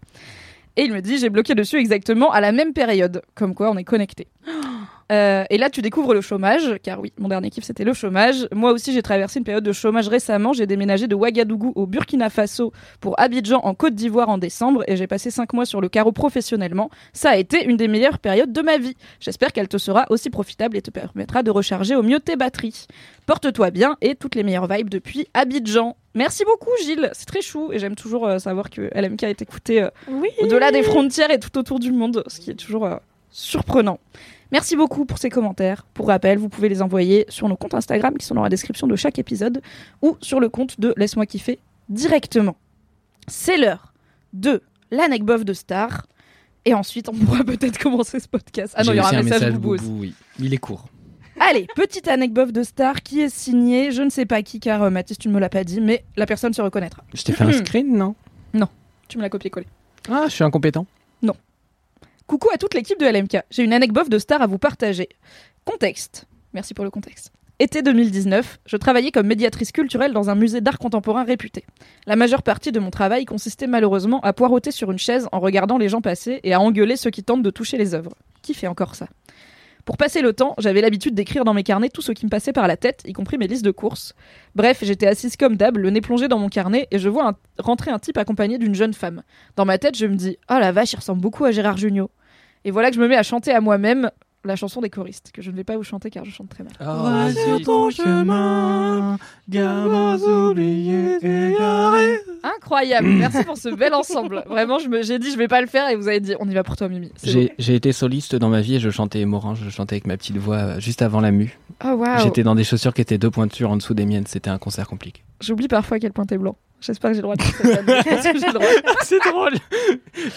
Et il me dit j'ai bloqué dessus exactement à la même période, comme quoi on est connecté. Euh, et là, tu découvres le chômage, car oui, mon dernier kiff c'était le chômage. Moi aussi, j'ai traversé une période de chômage récemment. J'ai déménagé de Ouagadougou au Burkina Faso pour Abidjan en Côte d'Ivoire en décembre et j'ai passé 5 mois sur le carreau professionnellement. Ça a été une des meilleures périodes de ma vie. J'espère qu'elle te sera aussi profitable et te permettra de recharger au mieux tes batteries. Porte-toi bien et toutes les meilleures vibes depuis Abidjan. Merci beaucoup Gilles, c'est très chou et j'aime toujours euh, savoir que LMK est écouté euh, Oui. au-delà des frontières et tout autour du monde, ce qui est toujours euh, surprenant. Merci beaucoup pour ces commentaires. Pour rappel, vous pouvez les envoyer sur nos comptes Instagram qui sont dans la description de chaque épisode ou sur le compte de Laisse-moi kiffer directement. C'est l'heure de l'anecdote de Star. Et ensuite, on pourra peut-être commencer ce podcast. Ah non, il y aura un message, boubou aussi. boubou, oui. Il est court. Allez, petite anecdote de Star qui est signée, je ne sais pas qui, car euh, Mathis, tu ne me l'as pas dit, mais la personne se reconnaîtra. Je t'ai fait un screen, non? Tu me l'as copié-collé. Ah, je suis incompétent. Coucou à toute l'équipe de LMK. J'ai une anecdote de star à vous partager. Contexte. Merci pour le contexte. Été 2019, je travaillais comme médiatrice culturelle dans un musée d'art contemporain réputé. La majeure partie de mon travail consistait malheureusement à poireauter sur une chaise en regardant les gens passer et à engueuler ceux qui tentent de toucher les œuvres. Qui fait encore ça? Pour passer le temps, j'avais l'habitude d'écrire dans mes carnets tout ce qui me passait par la tête, y compris mes listes de courses. Bref, j'étais assise comme d'hab, le nez plongé dans mon carnet, et je vois rentrer un type accompagné d'une jeune femme. Dans ma tête, je me dis Oh la vache, il ressemble beaucoup à Gérard Jugnot. Et voilà que je me mets à chanter à moi-même la chanson des choristes, que je ne vais pas vous chanter car je chante très mal. Oh, sur ton chemin, gamins oubliés égarés. Incroyable, merci pour ce bel ensemble. Vraiment, je me- j'ai dit je vais pas le faire et vous avez dit on y va pour toi Mimi. J'ai été soliste dans ma vie et je chantais Morin, je chantais avec ma petite voix euh, juste avant la mue. Oh waouh. J'étais dans des chaussures qui étaient deux pointures en dessous des miennes, c'était un concert compliqué. J'oublie parfois à quel point t'es blanc. J'espère que j'ai le droit de. C'est drôle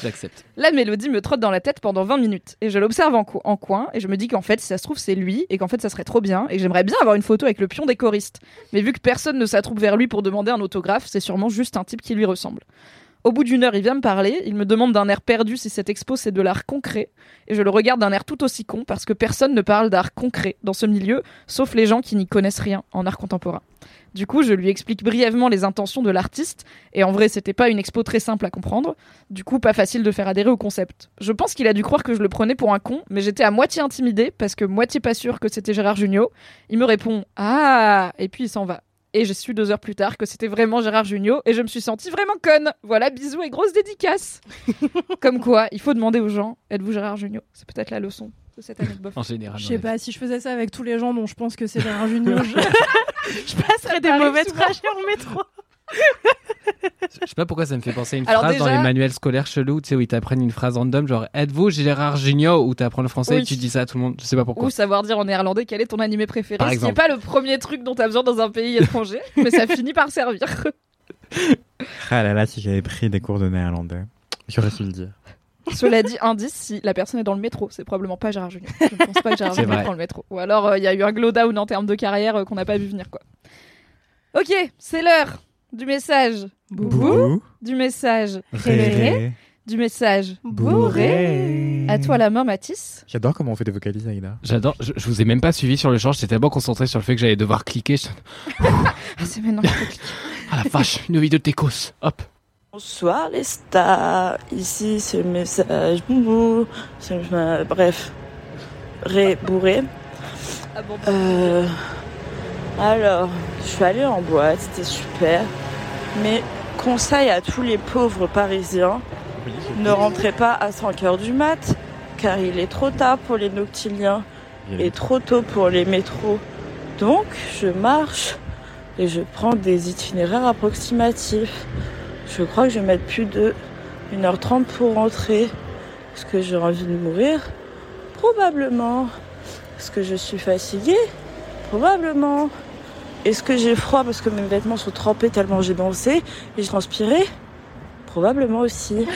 J'accepte. La mélodie me trotte dans la tête pendant 20 minutes et je l'observe en, co- en coin et je me dis qu'en fait, si ça se trouve, c'est lui et qu'en fait, ça serait trop bien et j'aimerais bien avoir une photo avec le pion des choristes. Mais vu que personne ne s'attroupe vers lui pour demander un autographe, c'est sûrement juste un type qui lui ressemble. Au bout d'une heure, il vient me parler, il me demande d'un air perdu si cette expo c'est de l'art concret et je le regarde d'un air tout aussi con parce que personne ne parle d'art concret dans ce milieu sauf les gens qui n'y connaissent rien en art contemporain. Du coup, je lui explique brièvement les intentions de l'artiste et en vrai, c'était pas une expo très simple à comprendre. Du coup, pas facile de faire adhérer au concept. Je pense qu'il a dû croire que je le prenais pour un con, mais j'étais à moitié intimidée parce que moitié pas sûre que c'était Gérard Jugnot. Il me répond Ah Et puis il s'en va. Et j'ai su deux heures plus tard que c'était vraiment Gérard Jugnot et je me suis sentie vraiment conne. Voilà, bisous et grosse dédicace. Comme quoi, il faut demander aux gens Êtes-vous Gérard Jugnot C'est peut-être la leçon de cette anecdote. En général. Je sais pas, si je faisais ça avec tous les gens dont je pense que c'est Gérard Junior, je... je passerais des mauvais trajets en métro. Je sais pas pourquoi ça me fait penser à une Alors phrase dans les manuels scolaires chelous, tu sais, où ils t'apprennent une phrase random, genre êtes-vous Gérard Junior? Ou t'apprends le français Oui. et tu dis ça à tout le monde. Je sais pas pourquoi. Ou savoir dire en néerlandais quel est ton animé préféré. Par ce qui n'est pas le premier truc dont tu as besoin dans un pays étranger, mais ça finit par servir. Ah là là, si j'avais pris des cours de néerlandais, j'aurais su le dire. Cela dit, indice, si la personne est dans le métro, c'est probablement pas Gérard Junior. Je ne pense pas que Gérard Junior vrai. prend le métro. Ou alors euh, il y a eu un glow down en termes de carrière euh, qu'on n'a pas vu venir quoi. Ok, c'est l'heure du message. Boubou, Du message. ré, Du message. bourré. À toi la main, Mathis. J'adore comment on fait des vocalises, Aïda. J'adore. Je, je vous ai même pas suivi sur le champ. J'étais tellement concentré sur le fait que j'allais devoir cliquer. Je- Ah, c'est maintenant. faut cliquer. Ah la vache, une vidéo de Técos. Hop. Bonsoir les stars, ici c'est le message boubou, bref, ré bourré. Ah bon, Euh, alors, je suis allée en boîte, c'était super, mais conseil à tous les pauvres parisiens, ne rentrez pas à 5 heures du mat, car il est trop tard pour les noctiliens et trop tôt pour les métros. Donc, je marche et je prends des itinéraires approximatifs. Je crois que je vais mettre plus de 1h30 pour rentrer. Est-ce que j'ai envie de mourir? Probablement. Est-ce que je suis fatiguée? Probablement. Est-ce que j'ai froid parce que mes vêtements sont trempés tellement j'ai dansé et j'ai transpiré? Probablement aussi.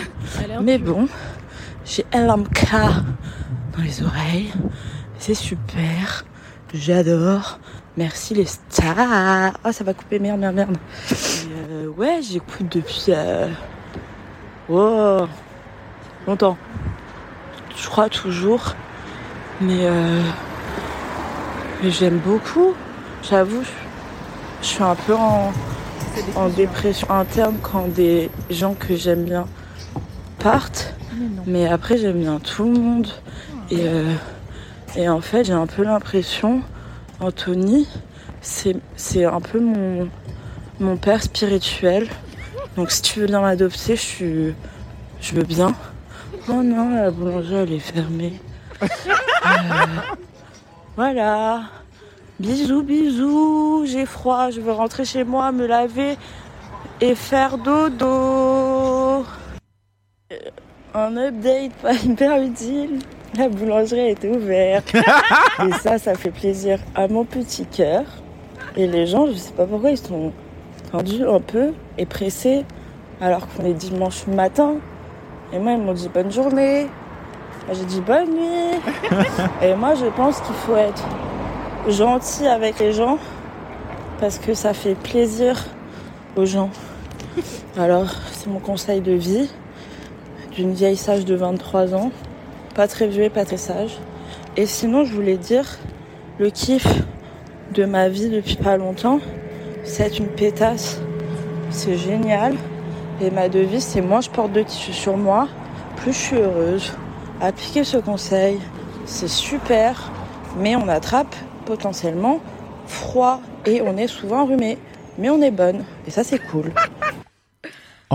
Mais bon, j'ai LMK dans les oreilles. C'est super. J'adore. Merci les stars. Ah, ça va couper, merde, merde, merde. Euh, ouais, j'écoute depuis. Euh... Oh, longtemps. Je crois toujours. Mais, euh... mais j'aime beaucoup. J'avoue, je- je suis un peu en, en dépression interne quand des gens que j'aime bien partent. Mais après, j'aime bien tout le monde. Et, euh, et en fait, j'ai un peu l'impression, Anthony, c'est un peu mon, père spirituel. Donc si tu veux bien m'adopter. Je veux bien. Oh non, la boulangerie, elle est fermée. Euh, voilà. Bisous, bisous. J'ai froid, je veux rentrer chez moi, me laver et faire dodo. Un update pas hyper utile. La boulangerie était ouverte. et ça, ça fait plaisir à mon petit cœur. Et les gens, je sais pas pourquoi, ils sont tendus un peu et pressés alors qu'on est dimanche matin. Et moi, ils m'ont dit bonne journée. J'ai dit bonne nuit. et moi, je pense qu'il faut être gentil avec les gens parce que ça fait plaisir aux gens. Alors, c'est mon conseil de vie d'une vieille sage de 23 ans. Pas très vieux et pas très sage. Et sinon, je voulais dire, le kiff de ma vie depuis pas longtemps, c'est une pétasse. C'est génial. Et ma devise, c'est moins je porte de tissu sur moi, plus je suis heureuse. Appliquez ce conseil, c'est super, mais on attrape potentiellement froid et on est souvent enrhumé. Mais on est bonne, et ça c'est cool.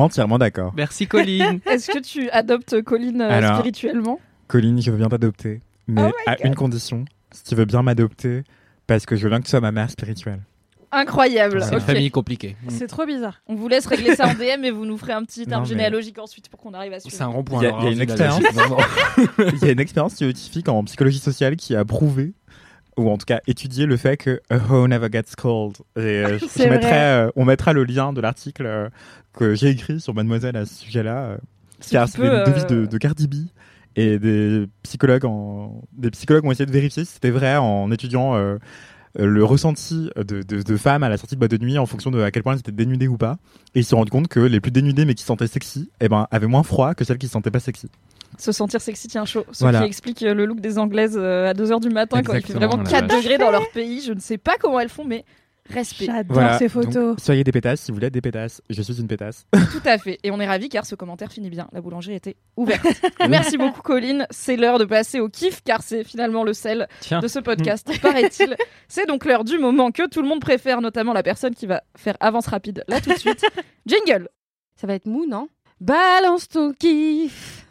Entièrement d'accord. Merci Colline. Est-ce que tu adoptes Colline euh, Alors. spirituellement? Colline, je veux bien t'adopter, mais Oh my à God. une condition. Si tu veux bien m'adopter, parce que je veux bien que tu sois ma mère spirituelle. Incroyable. C'est une Ok. famille compliquée. C'est trop bizarre. On vous laisse régler ça en DM et vous nous ferez un petit Non, arbre mais- généalogique ensuite pour qu'on arrive à suivre. C'est un rond-point. Il y a- alors, il y a une expérience. vraiment. Il y a une expérience scientifique en psychologie sociale qui a prouvé, ou en tout cas étudié le fait que a hoe never gets cold. Et euh, je- C'est mettrai, euh, on mettra le lien de l'article euh, que j'ai écrit sur Mademoiselle à ce sujet-là, euh, car peux, une devise euh, de, de Cardi B. Et des psychologues, en... des psychologues ont essayé de vérifier si c'était vrai en étudiant euh, euh, le ressenti de, de, de femmes à la sortie de boîte de nuit en fonction de à quel point elles étaient dénudées ou pas. Et ils se sont rendus compte que les plus dénudées mais qui se sentaient sexy, eh ben, avaient moins froid que celles qui se sentaient pas sexy. Se sentir sexy tient chaud. Ce Voilà. qui explique euh, le look des Anglaises euh, à 2h du matin quand il fait vraiment la 4 vache. degrés dans leur pays. Je ne sais pas comment elles font, mais respect. J'adore Voilà, ces photos. donc, soyez des pétasses si vous voulez être des pétasses. Je suis une pétasse. Tout à fait. Et on est ravis car ce commentaire finit bien. La boulangerie était ouverte. Merci beaucoup, Colline. C'est l'heure de passer au kiff car c'est finalement le sel Tiens. de ce podcast, paraît-il. C'est donc l'heure du moment que tout le monde préfère, notamment la personne qui va faire avance rapide là tout de suite. Jingle. Ça va être mou, non? Balance ton kiff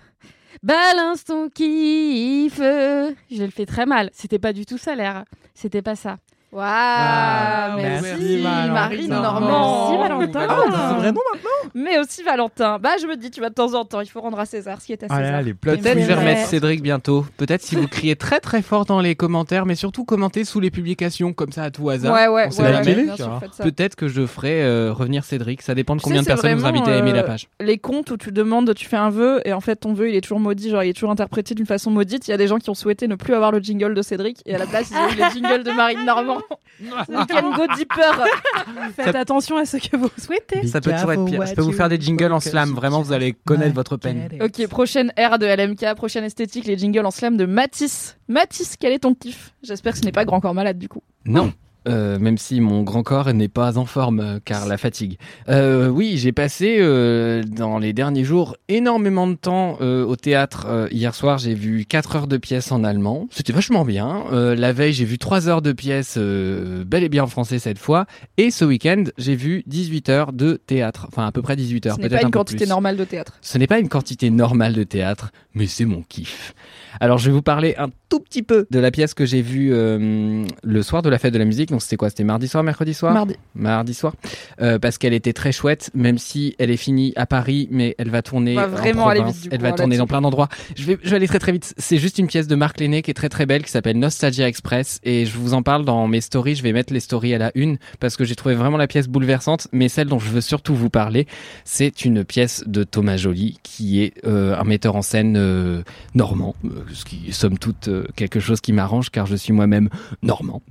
Balance ton kiff Je le fais très mal. C'était pas du tout ça l'air. C'était pas ça. Waouh, Ah, merci, merci, Marine Marine Normand. Merci, Valentin. Ah, c'est son vrai nom maintenant mais aussi Valentin. Bah, je me dis, tu vas de temps en temps, il faut rendre à César ce qui est à Ah là César. là, les Peut-être je vais remettre Cédric bientôt. Peut-être si vous criez très très fort dans les commentaires, mais surtout commentez sous les publications comme ça à tout hasard. Ouais, ouais, ouais, ouais, bien sûr. Peut-être que je ferai euh, revenir Cédric. Ça dépend de Tu combien sais, de personnes vous invitez à aimer la euh, page. Les comptes où tu demandes, tu fais un vœu et en fait ton vœu il est toujours maudit, genre il est toujours interprété d'une façon maudite. Il y a des gens qui ont souhaité ne plus avoir le jingle de Cédric et à la place ils ont eu les jingles de Marine Normand. Weekend Go Deeper. Faites attention à ce que vous souhaitez. Ça peut toujours être pire. Je peux vous faire des jingles en slam. Vraiment, vous allez connaître votre peine. Ok, prochaine ère de LMK, prochaine esthétique, les jingles en slam de Matisse. Matisse, quel est ton kiff? J'espère que ce n'est pas Grand Corps Malade du coup. Non. Euh, même si mon grand corps n'est pas en forme euh, car la fatigue. Euh, oui, j'ai passé euh, dans les derniers jours énormément de temps au théâtre. Hier soir, j'ai vu 4 heures de pièces en allemand. C'était vachement bien. La veille, j'ai vu 3 heures de pièces bel et bien en français cette fois. Et ce week-end, j'ai vu 18 heures de théâtre. Enfin, à peu près 18 heures. Ce n'est pas un une quantité normale de théâtre. Ce n'est pas une quantité normale de théâtre, mais c'est mon kiff. Alors, je vais vous parler un tout petit peu de la pièce que j'ai vue euh, le soir de la fête de la musique. Donc, c'était quoi C'était mardi soir, mercredi soir Mardi. Mardi soir. Euh, parce qu'elle était très chouette, même si elle est finie à Paris, mais elle va tourner. En vraiment aller province. vite, du Elle coup, va tourner dans plein d'endroits. Je vais, je vais aller très très vite. C'est juste une pièce de Marc Lenné qui est très très belle, qui s'appelle Nostalgia Express. Et je vous en parle dans mes stories. Je vais mettre les stories à la une parce que j'ai trouvé vraiment la pièce bouleversante. Mais celle dont je veux surtout vous parler, c'est une pièce de Thomas Joly, qui est euh, un metteur en scène normand, ce qui est somme toute quelque chose qui m'arrange car je suis moi-même normand.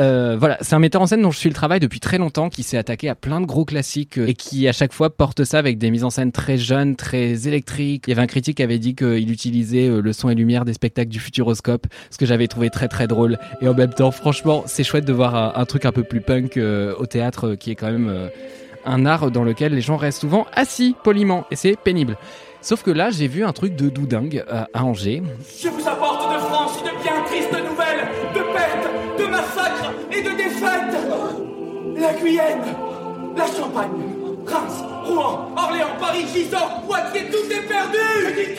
Euh, voilà, c'est un metteur en scène dont je suis le travail depuis très longtemps, qui s'est attaqué à plein de gros classiques euh, et qui à chaque fois porte ça avec des mises en scène très jeunes, très électriques. Il y avait un critique qui avait dit qu'il utilisait euh, le son et lumière des spectacles du Futuroscope, ce que j'avais trouvé très très drôle. Et en même temps, franchement, c'est chouette de voir un, truc un peu plus punk au théâtre, qui est quand même un art dans lequel les gens restent souvent assis poliment, et c'est pénible. Sauf que là, j'ai vu un truc de doudingue à, à Angers. Je vous apporte de France une bien triste nouvelle de pertes, de massacres et de défaites. La Guyenne, la Champagne, Reims, Rouen, Orléans, Paris, Gisors, Poitiers, tout est perdu.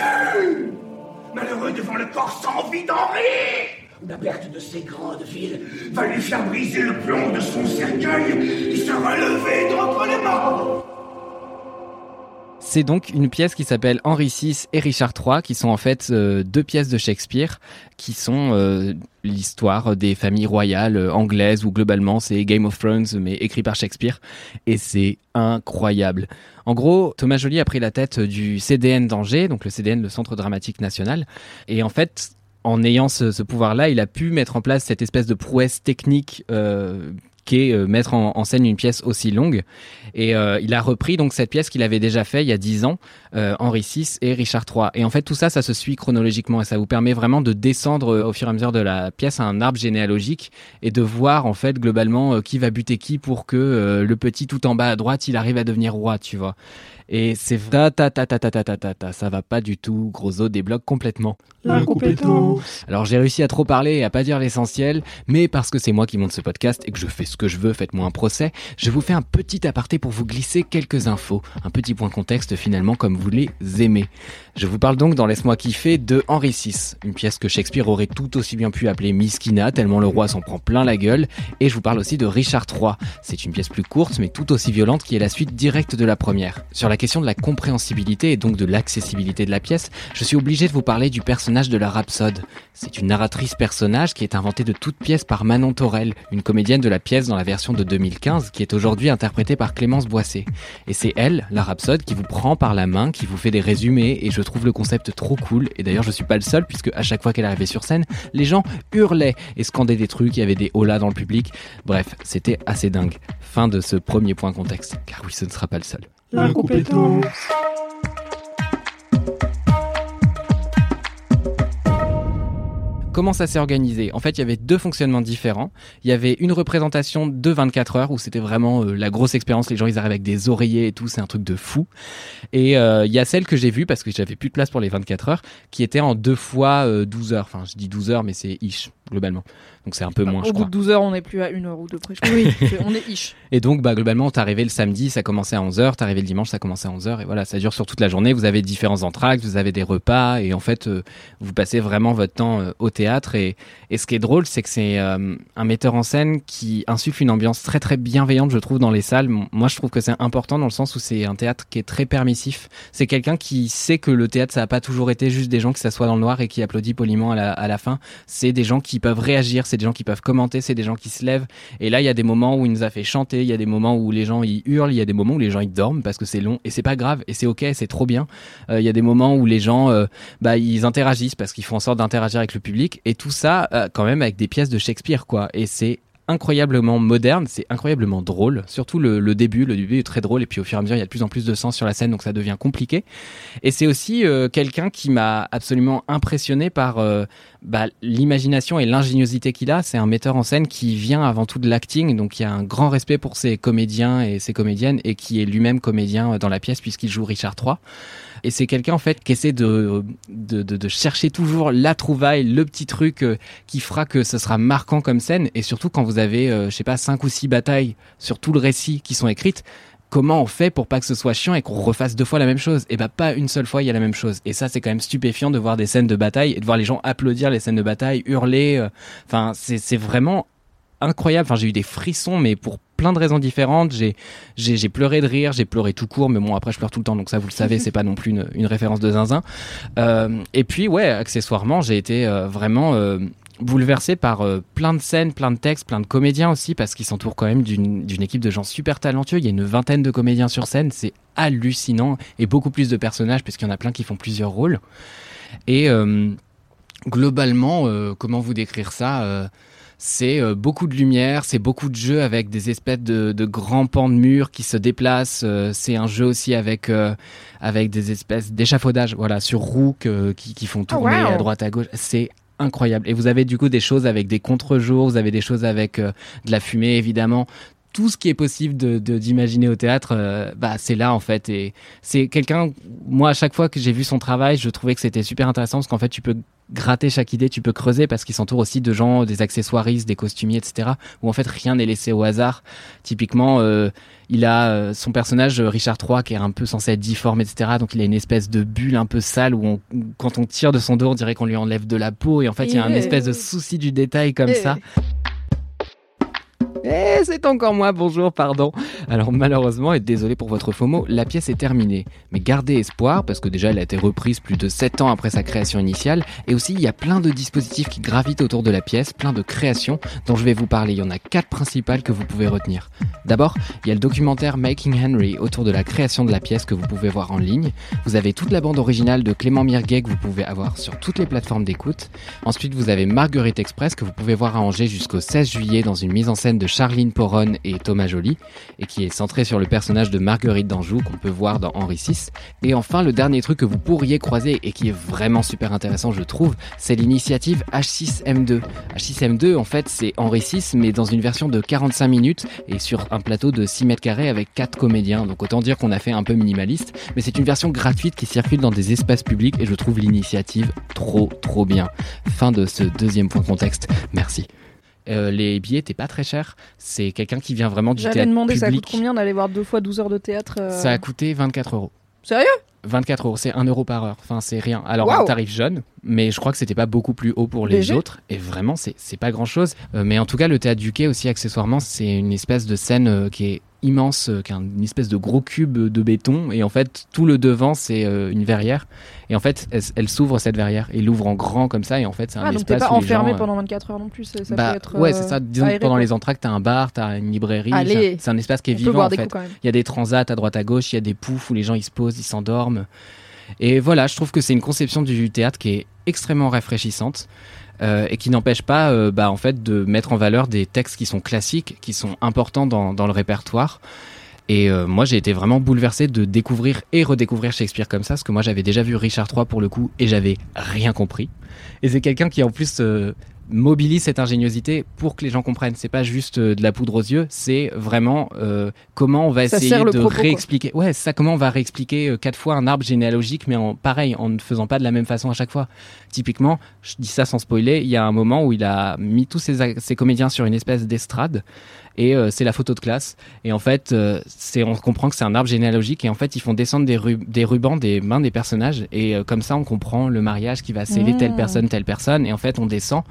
Malheureux devant le corps sans vie d'Henri La perte de ces grandes villes va lui faire briser le plomb de son cercueil. Il sera levé d'entre les morts. C'est donc une pièce qui s'appelle Henri VI et Richard III, qui sont en fait euh, deux pièces de Shakespeare, qui sont euh, l'histoire des familles royales euh, anglaises, ou globalement. C'est Game of Thrones, mais écrit par Shakespeare, et c'est incroyable. En gros, Thomas Joly a pris la tête du CDN d'Angers, donc le CDN, le Centre Dramatique National, et en fait, en ayant ce, ce pouvoir-là, il a pu mettre en place cette espèce de prouesse technique euh, qu'est euh, mettre en, scène une pièce aussi longue. Et euh, il a repris donc cette pièce qu'il avait déjà fait il y a 10 ans, euh, Henri VI et Richard III. Et en fait, tout ça, ça se suit chronologiquement et ça vous permet vraiment de descendre au fur et à mesure de la pièce à un arbre généalogique et de voir en fait globalement qui va buter qui pour que le petit tout en bas à droite, il arrive à devenir roi, tu vois. Et c'est ta ta ta ta ta ta ta ta ta, ça va pas du tout. Grosso débloque complètement. La compétence. Alors j'ai réussi à trop parler et à pas dire l'essentiel, mais parce que c'est moi qui monte ce podcast et que je fais ce que je veux, faites-moi un procès, je vous fais un petit aparté pour vous glisser quelques infos, un petit point contexte finalement comme vous les aimez. Je vous parle donc dans Laisse-moi kiffer de Henri VI, une pièce que Shakespeare aurait tout aussi bien pu appeler Miskina, tellement le roi s'en prend plein la gueule, et je vous parle aussi de Richard III. C'est une pièce plus courte mais tout aussi violente qui est la suite directe de la première. Sur la question de la compréhensibilité et donc de l'accessibilité de la pièce, je suis obligé de vous parler du personnage de la rhapsode. C'est une narratrice personnage qui est inventée de toute pièce par Manon Torel, une comédienne de la pièce dans la version de 2015 qui est aujourd'hui interprétée par Clémence Boissé. Et c'est elle, la rhapsode, qui vous prend par la main, qui vous fait des résumés et je trouve le concept trop cool. Et d'ailleurs, je suis pas le seul puisque à chaque fois qu'elle arrivait sur scène, les gens hurlaient et scandaient des trucs, il y avait des holas dans le public. Bref, c'était assez dingue. Fin de ce premier point contexte. Car oui, ce ne sera pas le seul. La compétence. Comment ça s'est organisé? En fait, il y avait deux fonctionnements différents. Il y avait une représentation de 24 heures où c'était vraiment euh, la grosse expérience. Les gens, ils arrivent avec des oreillers et tout, c'est un truc de fou. Et euh, il y a celle que j'ai vue parce que j'avais plus de place pour les 24 heures, qui était en deux fois euh, 12 heures. Enfin, je dis 12 heures, mais c'est ish globalement. Donc c'est un peu moins, Au je bout crois. de 12 heures, on n'est plus à une heure ou deux près. je crois. Oui, on est ish. Et donc, bah, globalement, t'arrivais le samedi, ça commençait à 11h, t'arrivais le dimanche, ça commençait à 11h, et voilà, ça dure sur toute la journée. Vous avez différents entractes, vous avez des repas, et en fait, euh, vous passez vraiment votre temps euh, au théâtre. Et, et ce qui est drôle, c'est que c'est euh, un metteur en scène qui insuffle une ambiance très très bienveillante, je trouve, dans les salles. Moi, je trouve que c'est important dans le sens où c'est un théâtre qui est très permissif. C'est quelqu'un qui sait que le théâtre, ça n'a pas toujours été juste des gens qui s'assoient dans le noir et qui applaudissent poliment à la, à la fin. C'est des gens qui peuvent réagir, c'est des gens qui peuvent commenter, c'est des gens qui se lèvent. Et là, il y a des moments où il nous a fait chanter, il y a des moments où les gens ils hurlent, il y a des moments où les gens ils dorment parce que c'est long et c'est pas grave et c'est ok, c'est trop bien. Euh, Il y a des moments où les gens euh, bah, ils interagissent parce qu'ils font en sorte d'interagir avec le public et tout ça euh, quand même avec des pièces de Shakespeare quoi. Et c'est incroyablement moderne, c'est incroyablement drôle, surtout le, début, le début est très drôle et puis au fur et à mesure il y a de plus en plus de sens sur la scène donc ça devient compliqué. Et c'est aussi euh, quelqu'un qui m'a absolument impressionné par euh, bah, l'imagination et l'ingéniosité qu'il a. C'est un metteur en scène qui vient avant tout de l'acting, donc il y a un grand respect pour ses comédiens et ses comédiennes et qui est lui-même comédien euh, dans la pièce puisqu'il joue Richard III. Et c'est quelqu'un en fait qui essaie de, de, chercher toujours la trouvaille, le petit truc euh, qui fera que ce sera marquant comme scène. Et surtout quand vous avez, euh, je sais pas, cinq ou six batailles sur tout le récit qui sont écrites, comment on fait pour pas que ce soit chiant et qu'on refasse deux fois la même chose? Et bah pas une seule fois il y a la même chose. Et ça c'est quand même stupéfiant de voir des scènes de bataille et de voir les gens applaudir les scènes de bataille, hurler. euh, Enfin c'est vraiment incroyable. Enfin j'ai eu des frissons mais pour plein de raisons différentes. J'ai j'ai j'ai pleuré de rire, j'ai pleuré tout court, mais bon après je pleure tout le temps donc ça vous le savez c'est pas non plus une, une référence de zinzin. Euh, et puis ouais accessoirement j'ai été euh, vraiment euh, bouleversé par euh, plein de scènes, plein de textes, plein de comédiens aussi, parce qu'ils s'entourent quand même d'une d'une équipe de gens super talentueux. Il y a une vingtaine de comédiens sur scène, c'est hallucinant, et beaucoup plus de personnages, puisqu'il y en a plein qui font plusieurs rôles. Et globalement, comment vous décrire ça c'est euh, beaucoup de lumière, c'est beaucoup de jeux avec des espèces de, de grands pans de murs qui se déplacent. euh, c'est un jeu aussi avec euh, avec des espèces d'échafaudage, voilà, sur roues que- qui, qui font tourner wow. à droite à gauche. C'est incroyable. Et vous avez du coup des choses avec des contre-jours, vous avez des choses avec euh, de la fumée évidemment. Tout ce qui est possible de de- d'imaginer au théâtre, euh, bah c'est là en fait. Et c'est quelqu'un. Moi, à chaque fois que j'ai vu son travail, je trouvais que c'était super intéressant parce qu'en fait, tu peux gratter chaque idée, tu peux creuser parce qu'il s'entoure aussi de gens, des accessoiristes, des costumiers, etc. Où en fait rien n'est laissé au hasard. Typiquement, euh, il a euh, son personnage euh, Richard III qui est un peu censé être difforme, etc. Donc il a une espèce de bulle un peu sale où, on- où quand on tire de son dos, on dirait qu'on lui enlève de la peau. Et en fait, il y a un Eh. espèce de souci du détail comme Eh. ça. Eh, c'est encore moi, bonjour, pardon. Alors malheureusement, et désolé pour votre faux mot, la pièce est terminée. Mais gardez espoir, parce que déjà elle a été reprise plus de 7 ans après sa création initiale, et aussi il y a plein de dispositifs qui gravitent autour de la pièce, plein de créations dont je vais vous parler. Il y en a quatre principales que vous pouvez retenir. D'abord, il y a le documentaire Making Henry autour de la création de la pièce que vous pouvez voir en ligne. Vous avez toute la bande originale de Clément Mirguet que vous pouvez avoir sur toutes les plateformes d'écoute. Ensuite, vous avez Marguerite Express que vous pouvez voir à Angers jusqu'au 16 juillet dans une mise en scène de Charline Poronne et Thomas Joly et qui est centrée sur le personnage de Marguerite d'Anjou qu'on peut voir dans Henri VI. Et enfin, le dernier truc que vous pourriez croiser et qui est vraiment super intéressant, je trouve, c'est l'initiative H6M2. H6M2, en fait, c'est Henri VI mais dans une version de 45 minutes et sur un plateau de 6 mètres carrés avec 4 comédiens. Donc autant dire qu'on a fait un peu minimaliste, mais c'est une version gratuite qui circule dans des espaces publics et je trouve l'initiative trop trop bien. Fin de ce deuxième point contexte. Merci. Euh, les billets étaient pas très chers. C'est quelqu'un qui vient vraiment du théâtre demander ça public. coûte combien d'aller voir deux fois 12 heures de théâtre euh, Ça a coûté 24 euros. Sérieux? 24 euros, c'est 1 euro par heure. Enfin, c'est rien. Alors, un tarif jeune, mais je crois que c'était pas beaucoup plus haut pour les Léger? autres. Et vraiment, c'est pas grand chose. mais en tout cas, le théâtre du quai aussi, accessoirement, c'est une espèce de scène euh, qui est immense, euh, qui est un- une espèce de gros cube de béton. Et en fait, tout le devant, c'est euh, une verrière. Et en fait, elle, elle s'ouvre cette verrière. Et elle ouvre en grand comme ça. Et en fait, c'est un Ah, donc t'es espace pas où enfermé gens, euh, pendant 24 heures non plus. Ça bah, peut être. ouais, c'est ça. Disons que pendant quoi. les entractes, t'as un bar, t'as une librairie. C'est un espace qui est On vivant en fait. Il y a des transats à droite à gauche, il y a des poufs où les gens ils se posent, ils s'endorment. Et voilà, je trouve que c'est une conception du théâtre qui est extrêmement rafraîchissante. Euh, et qui n'empêche pas euh, bah, en fait de mettre en valeur des textes qui sont classiques, qui sont importants dans, le répertoire. Et euh, moi, j'ai été vraiment bouleversé de découvrir et redécouvrir Shakespeare comme ça, parce que moi, j'avais déjà vu Richard III pour le coup, et j'avais rien compris. Et c'est quelqu'un qui, en plus, mobilise cette ingéniosité pour que les gens comprennent. C'est pas juste euh, de la poudre aux yeux, c'est vraiment euh, comment on va Ça essayer de propos, quoi. réexpliquer. Ouais, ça. Comment on va réexpliquer euh, quatre fois un arbre généalogique, mais en pareil, en ne faisant pas de la même façon à chaque fois. Typiquement, je dis ça sans spoiler, il y a un moment où il a mis tous ses, ses comédiens sur une espèce d'estrade et euh, c'est la photo de classe. Et en fait, euh, c'est on comprend que c'est un arbre généalogique et en fait, ils font descendre des, ru- des rubans des mains des personnages et euh, comme ça, on comprend le mariage qui va sceller Mmh. telle personne, telle personne. Et en fait, on descend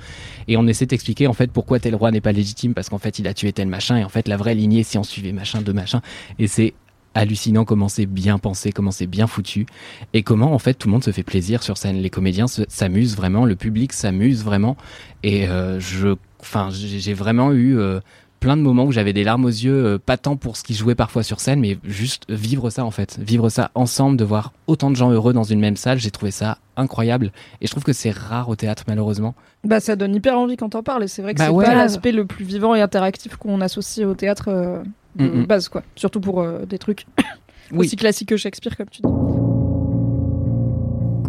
et on essaie d'expliquer en fait pourquoi tel roi n'est pas légitime parce qu'en fait, il a tué tel machin et en fait, la vraie lignée, si on suivait machin de machin. Et c'est hallucinant comment c'est bien pensé, comment c'est bien foutu et comment en fait tout le monde se fait plaisir sur scène. Les comédiens se- s'amusent vraiment, le public s'amuse vraiment et euh, je, enfin, j'ai j'ai vraiment eu euh, plein de moments où j'avais des larmes aux yeux, euh, pas tant pour ce qu'ils jouaient parfois sur scène, mais juste vivre ça en fait, vivre ça ensemble, de voir autant de gens heureux dans une même salle, j'ai trouvé ça incroyable et je trouve que c'est rare au théâtre malheureusement. Bah, ça donne hyper envie quand t'en parles. Et c'est vrai que Bah c'est ouais. pas l'aspect le plus vivant et interactif qu'on associe au théâtre euh, de Mm, mm. base, quoi. Surtout pour euh, des trucs Oui. aussi classiques que Shakespeare, comme tu dis.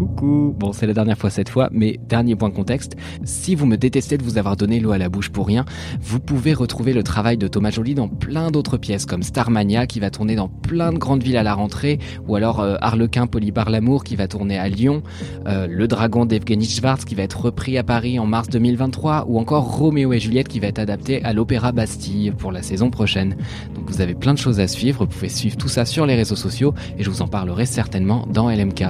Coucou. Bon, c'est la dernière fois cette fois, mais dernier point contexte. Si vous me détestez de vous avoir donné l'eau à la bouche pour rien, vous pouvez retrouver le travail de Thomas Joly dans plein d'autres pièces, comme Starmania qui va tourner dans plein de grandes villes à la rentrée, ou alors euh, Harlequin poli par l'amour qui va tourner à Lyon, euh, Le Dragon d'Evgeny Schwartz qui va être repris à Paris en mars 2023, ou encore Roméo et Juliette qui va être adapté à l'Opéra Bastille pour la saison prochaine. Donc vous avez plein de choses à suivre, vous pouvez suivre tout ça sur les réseaux sociaux, et je vous en parlerai certainement dans LMK.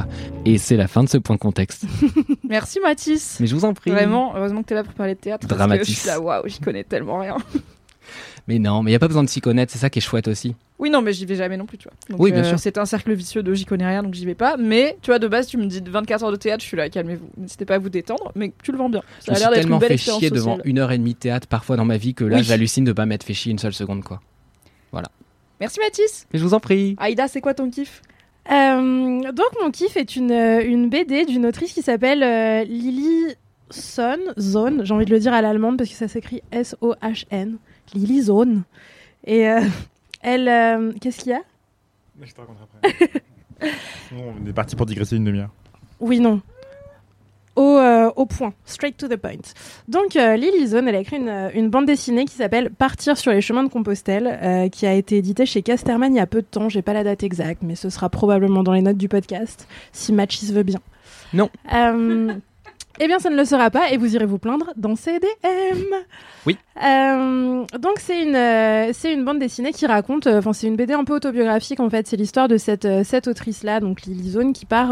Et c'est la fin de ce point de contexte. Merci Mathis. Mais je vous en prie. Vraiment, heureusement que t'es là pour parler de théâtre. Dramatis. waouh, j'y connais tellement rien. Mais non, mais il n'y a pas besoin de s'y connaître, c'est ça qui est chouette aussi. Oui, non, mais j'y vais jamais non plus, tu vois. Donc, Oui, bien euh, sûr. C'est un cercle vicieux de j'y connais rien, donc j'y vais pas. Mais tu vois, de base, tu me dis 24 heures de théâtre, je suis là, calmez-vous. N'hésitez pas à vous détendre, mais tu le vends bien. Ça a l'air d'être une belle fait chier devant une heure et demie de théâtre parfois dans ma vie que là Oui. j'hallucine de pas m'être fait chier une seule seconde quoi. Voilà. Merci Mathis. Mais je vous en prie. Aïda, c'est quoi ton kiff? Euh, donc mon kiff est une, une BD d'une autrice qui s'appelle euh, Lily Son, Zone, j'ai envie de le dire à l'allemande parce que ça s'écrit S-O-H-N, Lily Zone. Et euh, elle... Qu'est-ce qu'il y a? Je te raconterai après. Sinon, on est parti pour digresser une demi-heure. Oui, non. Au, euh, au point, straight to the point. Donc, euh, Lily Zone, elle a écrit une, euh, une bande dessinée qui s'appelle Partir sur les chemins de Compostelle, qui a été éditée chez Casterman il y a peu de temps. J'ai pas la date exacte, mais ce sera probablement dans les notes du podcast, si Matchis veut bien. Non. Eh bien, ça ne le sera pas, et vous irez vous plaindre dans CDM. Oui. Euh, donc c'est une euh, c'est une bande dessinée qui raconte, euh, enfin c'est une BD un peu autobiographique en fait. C'est l'histoire de cette cette autrice là, donc Lily Zone, qui part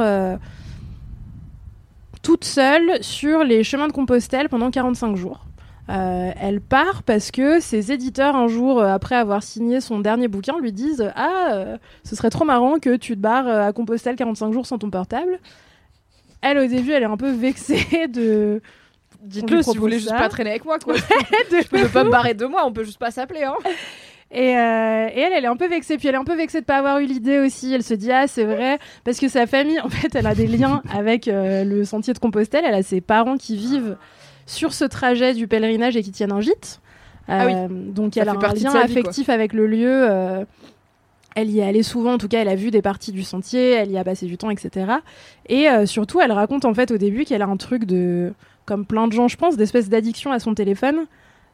toute seule sur les chemins de Compostelle pendant 45 jours. Euh, elle part parce que ses éditeurs, un jour, euh, après avoir signé son dernier bouquin, lui disent Ah, euh, ce serait trop marrant que tu te barres à Compostelle 45 jours sans ton portable. Elle, au début, elle est un peu vexée de. Dites-le si vous voulez juste pas traîner avec moi, quoi. de- je peux pas me barrer de moi, on peut juste pas s'appeler, hein. Et, euh, et elle, elle est un peu vexée. Puis elle est un peu vexée de pas avoir eu l'idée aussi. Elle se dit ah c'est vrai parce que sa famille, en fait, elle a des liens avec euh, le sentier de Compostelle. Elle a ses parents qui vivent sur ce trajet du pèlerinage et qui tiennent un gîte. Ah oui. Euh, Donc Ça elle a un lien vie, affectif avec le lieu. elle y est allée souvent, en tout cas, elle a vu des parties du sentier, elle y a passé du temps, etc. Et surtout, elle raconte en fait au début qu'elle a un truc de, comme plein de gens, je pense, d'espèce d'addiction à son téléphone,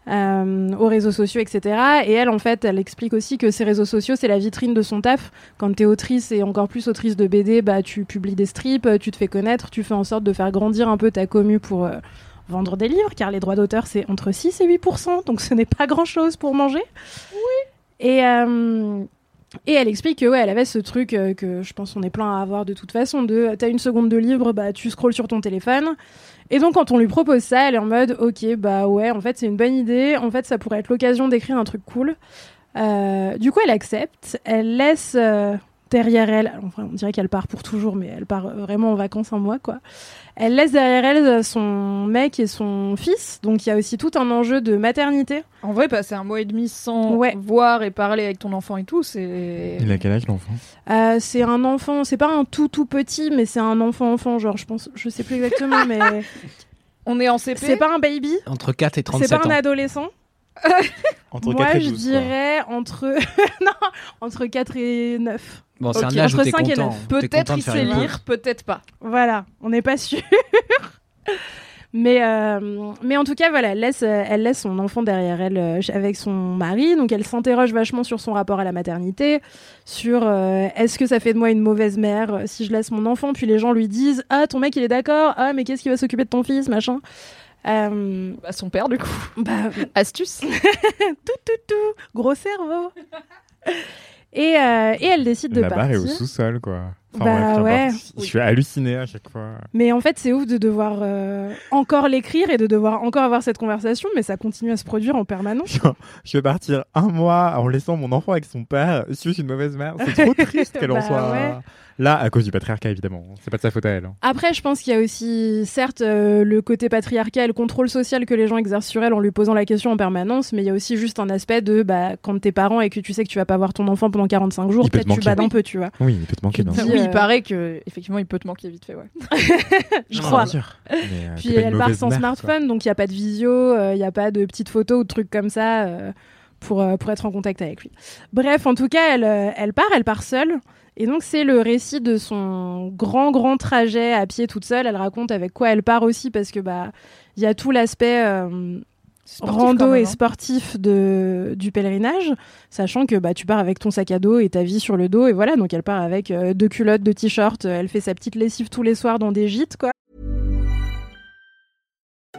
euh, aux réseaux sociaux, etc. Et elle, en fait, elle explique aussi que ces réseaux sociaux, c'est la vitrine de son taf. Quand t'es autrice et encore plus autrice de BD, bah, tu publies des strips, tu te fais connaître, tu fais en sorte de faire grandir un peu ta commu pour euh, vendre des livres, car les droits d'auteur, c'est entre 6 et 8%, donc ce n'est pas grand-chose pour manger. Oui. Et, euh, et elle explique que ouais, elle avait ce truc euh, que je pense on est plein à avoir de toute façon de t'as une seconde de livre, bah tu scrolles sur ton téléphone. Et donc quand on lui propose ça, elle est en mode ok bah ouais en fait c'est une bonne idée, en fait ça pourrait être l'occasion d'écrire un truc cool. Euh, du coup elle accepte, elle laisse euh, derrière elle, enfin, on dirait qu'elle part pour toujours, mais elle part vraiment en vacances un mois quoi. Elle laisse derrière elle euh, son mec et son fils, donc il y a aussi tout un enjeu de maternité. En vrai, passer un mois et demi sans Ouais. voir et parler avec ton enfant et tout, c'est. Il a quel âge l'enfant? Euh, c'est un enfant, c'est pas un tout tout petit, mais c'est un enfant enfant, genre je pense, je sais plus exactement, mais On est en CP. c'est pas un baby, Entre 4 et c'est 37 pas un ans. adolescent? Entre Moi 4 et je 12. quoi. dirais entre non, entre 4 et 9. Bon, c'est un âge où entre t'es 5 et content. neuf. T'es Peut-être content de il sait lire, peut-être pas. Voilà, on n'est pas sûr. Mais, euh, mais en tout cas, voilà, elle laisse, elle laisse son enfant derrière elle euh, avec son mari. Donc elle s'interroge vachement sur son rapport à la maternité, sur euh, est-ce que ça fait de moi une mauvaise mère euh, si je laisse mon enfant. Puis les gens lui disent Ah, ton mec il est d'accord. Ah, mais qu'est-ce qui va s'occuper de ton fils, machin? Euh, Bah, son père, du coup. bah, Astuce. tout, tout, tout, gros cerveau. et, euh, et elle décide de La barre est partir. au sous-sol, quoi. Bah ouais. Je suis halluciné à chaque fois. Mais en fait, c'est ouf de devoir euh, encore l'écrire et de devoir encore avoir cette conversation, mais ça continue à se produire en permanence. Je vais partir un mois en laissant mon enfant avec son père. Je suis une mauvaise mère. C'est trop triste qu'elle en Bah soit ouais. là à cause du patriarcat, évidemment. C'est pas de sa faute à elle. hein. Après, je pense qu'il y a aussi, certes, euh, le côté patriarcal, le contrôle social que les gens exercent sur elle en lui posant la question en permanence, mais il y a aussi juste un aspect de bah, quand t'es parent et que tu sais que tu vas pas voir ton enfant pendant 45 jours, peut peut-être tu bades un peu, tu vois. Oui, il peut te manquer. Bien sûr. Oui, euh, il paraît que effectivement, il peut te manquer vite fait, ouais. Je Non, crois. bien sûr. Mais, euh, Puis elle part sans mère, smartphone, donc il n'y a pas de visio, il n'y a pas de petites photos ou de trucs comme ça euh, pour, euh, pour être en contact avec lui. Bref, en tout cas, elle, euh, elle part, elle part seule. Et donc c'est le récit de son grand, grand trajet à pied toute seule. Elle raconte avec quoi elle part aussi, parce que bah il y a tout l'aspect... euh, Sportif, rando même, et hein. sportif de, du pèlerinage, sachant que bah, tu pars avec ton sac à dos et ta vie sur le dos, et voilà, donc elle part avec euh, deux culottes, deux t-shirts, euh, elle fait sa petite lessive tous les soirs dans des gîtes, quoi.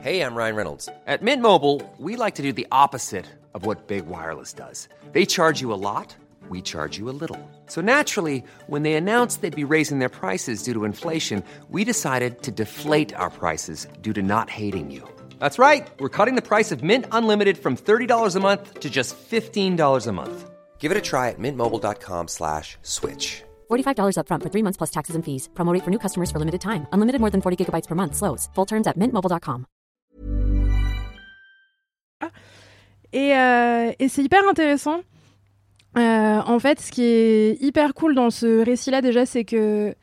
Hey, I'm Ryan Reynolds. At Mint Mobile, we like to do the opposite of what Big Wireless does. They charge you a lot, we charge you a little. So naturally, when they announced they'd be raising their prices due to inflation, we decided to deflate our prices due to not hating you. That's right. We're cutting the price of Mint Unlimited from $30 a month to just $15 a month. Give it a try at mintmobile.com slash switch. $45 upfront for three months plus taxes and fees. Promo rate for new customers for limited time. Unlimited more than 40 gigabytes per month. Slows. Full terms at mintmobile.com. Ah. Et, euh, et c'est hyper intéressant. Euh, en fait, ce qui est hyper cool dans ce récit-là, déjà, c'est que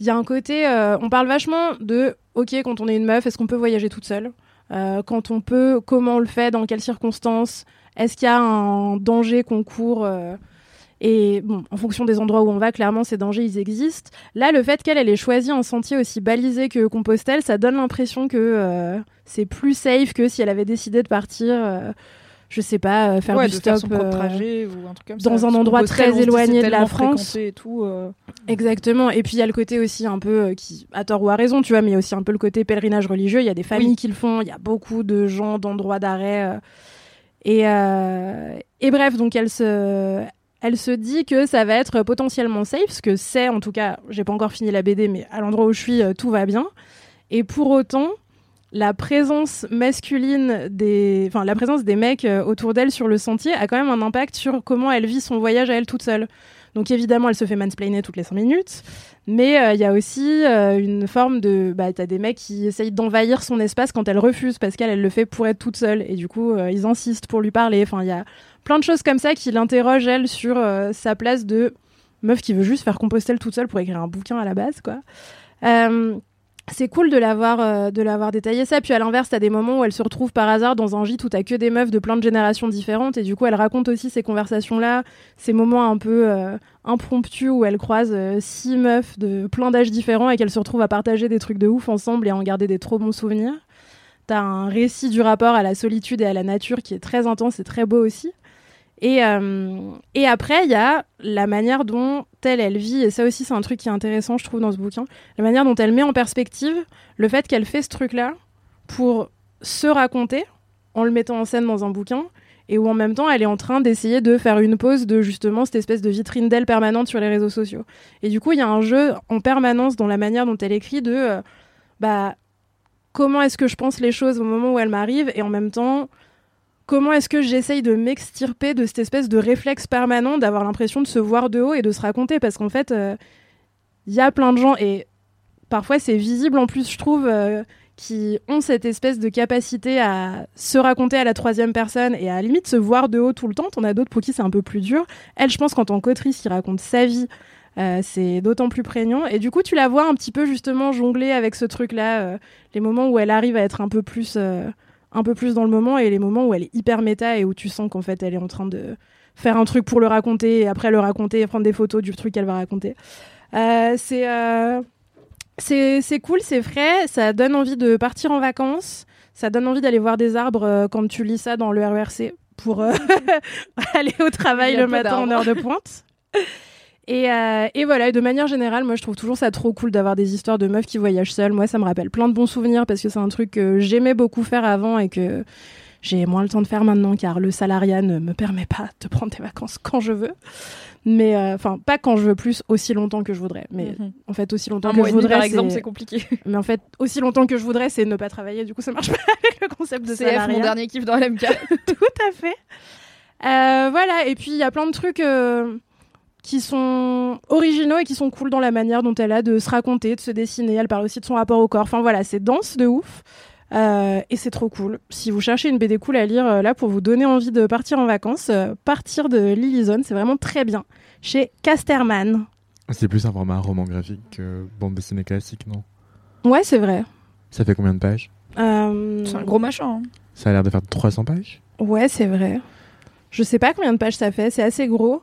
il y a un côté. euh, on parle vachement de OK, quand on est une meuf, est-ce qu'on peut voyager toute seule? Euh, Quand on peut, comment on le fait? Dans quelles circonstances? Est-ce qu'il y a un danger qu'on court euh, et bon, en fonction des endroits où on va, clairement, ces dangers, ils existent. Là, le fait qu'elle elle ait choisi un sentier aussi balisé que Compostelle, ça donne l'impression que c'est plus safe que si elle avait décidé de partir, je sais pas, euh, faire ouais, du de stop faire euh, trajet ou un truc comme dans ça. un Parce endroit très éloigné de la France. Et tout, euh, Exactement. Et puis il y a le côté aussi un peu qui, à tort ou à raison, tu vois, mais il y a aussi un peu le côté pèlerinage religieux. Il y a des familles Oui. qui le font. Il y a beaucoup de gens d'endroits d'arrêt. et, et bref, donc elle se, elle se dit que ça va être potentiellement safe, ce que c'est en tout cas. J'ai pas encore fini la BD, mais à l'endroit où je suis, tout va bien. Et pour autant, la présence masculine des, enfin la présence des mecs euh, autour d'elle sur le sentier a quand même un impact sur comment elle vit son voyage à elle toute seule. Donc évidemment, elle se fait mansplainer toutes les 5 minutes, mais euh, il y a aussi euh, une forme de, bah t'as des mecs qui essayent d'envahir son espace quand elle refuse parce qu'elle elle le fait pour être toute seule et du coup ils insistent pour lui parler. Enfin il y a plein de choses comme ça qui l'interrogent elle sur sa place de meuf qui veut juste faire Compostelle toute seule pour écrire un bouquin à la base quoi. C'est cool de l'avoir euh, de l'avoir détaillé ça. Puis à l'inverse, t'as des moments où elle se retrouve par hasard dans un gîte où t'as que des meufs de plein de générations différentes et du coup elle raconte aussi ces conversations là, ces moments un peu euh, impromptus où elle croise euh, six meufs de plein d'âges différents et qu'elle se retrouve à partager des trucs de ouf ensemble et à en garder des trop bons souvenirs. T'as un récit du rapport à la solitude et à la nature qui est très intense et très beau aussi. Et, euh, et après, il y a la manière dont elle, elle vit, et ça aussi c'est un truc qui est intéressant, je trouve, dans ce bouquin, la manière dont elle met en perspective le fait qu'elle fait ce truc-là pour se raconter en le mettant en scène dans un bouquin, et où en même temps elle est en train d'essayer de faire une pause de justement cette espèce de vitrine d'elle permanente sur les réseaux sociaux. Et du coup, il y a un jeu en permanence dans la manière dont elle écrit de euh, bah comment est-ce que je pense les choses au moment où elles m'arrivent, et en même temps comment est-ce que j'essaye de m'extirper de cette espèce de réflexe permanent d'avoir l'impression de se voir de haut et de se raconter? Parce qu'en fait il y a plein de gens et parfois c'est visible en plus je trouve euh, qui ont cette espèce de capacité à se raconter à la troisième personne et à, limite se voir de haut tout le temps. T'en as d'autres pour qui c'est un peu plus dur. Elle, je pense qu'en tant qu'autrice, qui raconte sa vie, euh, c'est d'autant plus prégnant. Et du coup, tu la vois un petit peu justement jongler avec ce truc-là, euh, les moments où elle arrive à être un peu plus, euh, un peu plus dans le moment et les moments où elle est hyper méta et où tu sens qu'en fait elle est en train de faire un truc pour le raconter et après le raconter et prendre des photos du truc qu'elle va raconter. Euh, c'est euh, C'est cool, c'est frais, ça donne envie de partir en vacances, ça donne envie d'aller voir des arbres euh, quand tu lis ça dans le RERC pour aller au travail le matin en heure de pointe. Et, euh, et voilà, et de manière générale, moi je trouve toujours ça trop cool d'avoir des histoires de meufs qui voyagent seules. Moi ça me rappelle plein de bons souvenirs parce que c'est un truc que j'aimais beaucoup faire avant et que j'ai moins le temps de faire maintenant car le salariat ne me permet pas de prendre des vacances quand je veux. Mais euh, enfin, pas quand je veux plus, aussi longtemps que je voudrais. Mais Mhm. en fait, aussi longtemps Un que je voudrais. par exemple, c'est- c'est compliqué. mais en fait, aussi longtemps que je voudrais, c'est ne pas travailler. Du coup, ça marche pas avec le concept de CF, salariat. mon dernier kiff dans LMK. Tout à fait. Euh, voilà, et puis il y a plein de trucs euh, qui sont originaux et qui sont cool dans la manière dont elle a de se raconter, de se dessiner. Elle parle aussi de son rapport au corps. Enfin voilà, c'est dense de ouf. Euh, et c'est trop cool. Si vous cherchez une BD cool à lire euh, là pour vous donner envie de partir en vacances, euh, partir de Lily c'est vraiment très bien. Chez Casterman. C'est plus un format roman graphique que bande dessinée classique, non? Ouais, c'est vrai. Ça fait combien de pages? Euh, C'est un gros machin. hein. Ça a l'air de faire 300 pages? Ouais, c'est vrai. Je sais pas combien de pages ça fait, c'est assez gros.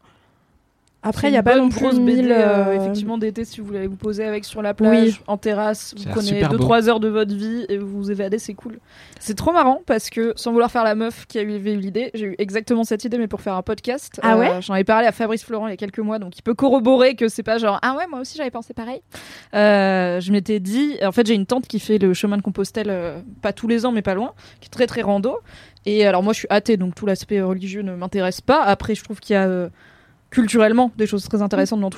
Après, il n'y a pas non plus grosse 1000, BD, euh, euh, effectivement d'été si vous voulez vous poser avec sur la plage, Oui. en terrasse, vous prenez super beau. 2-3 heures de votre vie et vous vous évadez, c'est cool. C'est trop marrant parce que sans vouloir faire la meuf qui a eu eu l'idée, j'ai eu exactement cette idée mais pour faire un podcast. Ah ouais J'en ai parlé à Fabrice Florent il y a quelques mois donc il peut corroborer que c'est pas genre ah ouais moi aussi j'avais pensé pareil. Euh, je m'étais dit en fait j'ai une tante qui fait le chemin de Compostelle euh, pas tous les ans mais pas loin qui est très très rando et alors moi je suis athée donc tout l'aspect religieux ne m'intéresse pas. Après je trouve qu'il y a euh, culturellement des choses très intéressantes dans,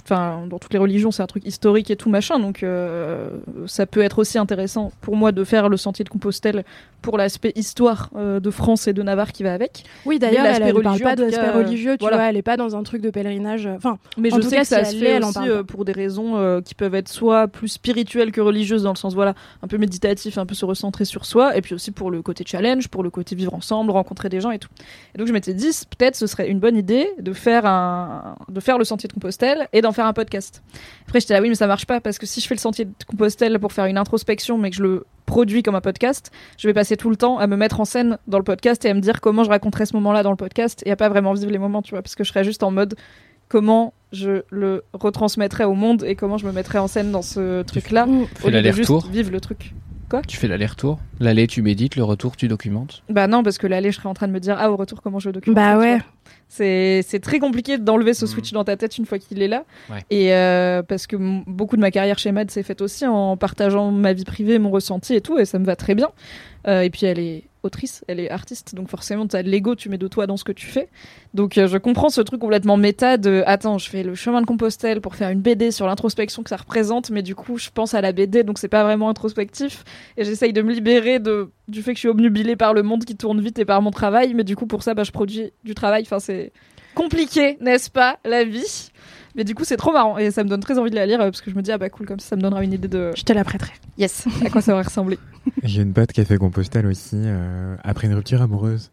dans toutes les religions, c'est un truc historique et tout machin, donc euh, ça peut être aussi intéressant pour moi de faire le sentier de Compostelle pour l'aspect histoire euh, de France et de Navarre qui va avec. Oui, d'ailleurs, elle, elle parle pas d'aspect religieux, tu voilà. vois, elle est pas dans un truc de pèlerinage. Enfin, Mais En je tout sais cas, que ça si se fait elle aussi euh, pour des raisons qui peuvent être soit plus spirituelles que religieuses dans le sens voilà un peu méditatif, un peu se recentrer sur soi, et puis aussi pour le côté challenge, pour le côté vivre ensemble, rencontrer des gens et tout. Et donc je m'étais dit peut-être ce serait une bonne idée de faire un de faire le sentier de Compostelle et d'en faire un podcast. Après j'étais là oui mais ça marche pas parce que si je fais le sentier de Compostelle pour faire une introspection mais que je le produis comme un podcast, je vais passer tout le temps à me mettre en scène dans le podcast et à me dire comment je raconterais ce moment-là dans le podcast et à pas vraiment vivre les moments, tu vois, parce que je serais juste en mode comment je le retransmettrais au monde et comment je me mettrais en scène dans ce truc-là au lieu de juste vivre le truc. Tu fais l'aller-retour? L'aller, tu médites, le retour, tu documentes? Bah non, parce que l'aller, je serais en train de me dire ah au retour comment je le documente? bah ouais. C'est très compliqué d'enlever ce Mm. switch dans ta tête une fois qu'il est là. Ouais. Et euh, parce que beaucoup de ma carrière chez Mad s'est faite aussi en partageant ma vie privée, mon ressenti et tout, et ça me va très bien. Euh, et puis elle est autrice, elle est artiste, donc forcément tu as de l'ego, tu mets de toi dans ce que tu fais. Donc euh, je comprends ce truc complètement méta de attends, je fais le chemin de Compostelle pour faire une BD sur l'introspection que ça représente, mais du coup je pense à la BD, donc c'est pas vraiment introspectif. Et j'essaye de me libérer de, du fait que je suis obnubilée par le monde qui tourne vite et par mon travail, mais du coup pour ça bah, je produis du travail. Enfin c'est compliqué, n'est-ce pas, la vie? Mais du coup c'est trop marrant et ça me donne très envie de la lire euh, parce que je me dis ah bah cool comme ça ça me donnera une idée de Je te la prêterai. yes à quoi ça va ressembler. J'ai une pote qui a fait Compostelle aussi euh, après une rupture amoureuse.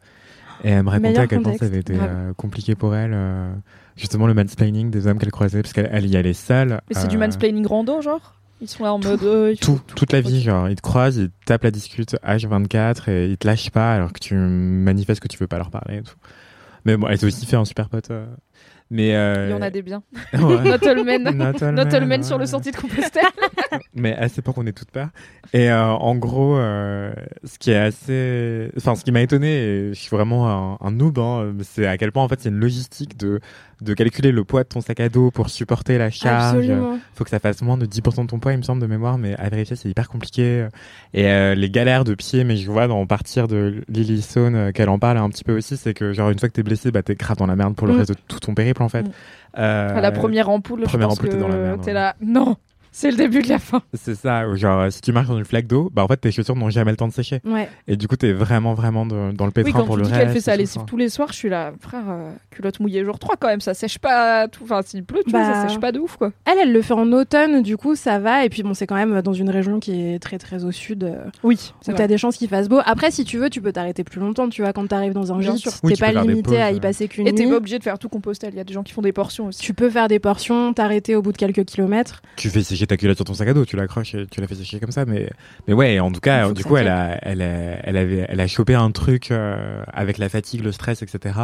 Et elle me racontait Meilleur à quel point ça avait été euh, compliqué pour elle. euh, justement, le mansplaining des hommes qu'elle croisait, parce qu'elle elle y allait seule. Mais c'est du mansplaining rando genre? Ils sont là en mode euh, Tout, toute la vie, genre, ils te croisent, ils te tapent la discute H24 et ils te lâchent pas alors que tu manifestes que tu veux pas leur parler et tout. Mais bon, elle s'est aussi fait un super pote. euh, Mais euh, Il y en a des biens. Nottelmen, Nottelmen sur le sentier de Compostelle. mais à cette époque on est toutes peur et euh, en gros euh, ce qui est assez enfin ce qui m'a étonné et je suis vraiment un, un noob hein, c'est à quel point en fait c'est une logistique de de calculer le poids de ton sac à dos pour supporter la charge faut que ça fasse moins de 10% de ton poids il me semble de mémoire mais à vérifier c'est hyper compliqué et euh, les galères de pied mais je vois dans partir de Lily Stone euh, qu'elle en parle un petit peu aussi c'est que genre une fois que t'es blessé bah t'es grave dans la merde pour le Mm. reste de tout ton périple en fait Mm. Euh, À la première ampoule, première je pense ampoule, t'es dans la merde, t'es ouais. là. Non, c'est le début de la fin. C'est ça, ou genre si tu marches dans une flaque d'eau, bah en fait tes chaussures n'ont jamais le temps de sécher. Ouais. Et du coup t'es vraiment vraiment de- dans le pétrin Oui, quand pour tu le dis reste. qu'elle fait sa lessive tous les soirs, je suis là, frère, euh, culotte mouillée jour 3 quand même, ça sèche pas tout. Enfin, s'il pleut, tu vois, Bah. ça sèche pas de ouf quoi. Elle, elle le fait en automne, du coup, ça va. Et puis, bon, c'est quand même dans une région qui est très, très au sud. euh, Oui, où t'as des chances qu'il fasse beau. Après, si tu veux, tu peux t'arrêter plus longtemps, tu vois, quand t'arrives dans un Bien gîte. Oui, T'es pas limité à y passer qu'une Et t'es nuit. pas obligé de faire tout Compostelle, il y a des gens qui font des portions aussi. Tu peux faire des portions, t'arrêter au bout de quelques kilomètres. Tu fais sécher ta culotte sur ton sac à dos, tu l'accroches tu la fais sécher comme ça. Mais, mais ouais, en tout cas, du coup, elle a, elle, a, elle, avait, elle a chopé un truc euh, avec la fatigue, le stress, etc.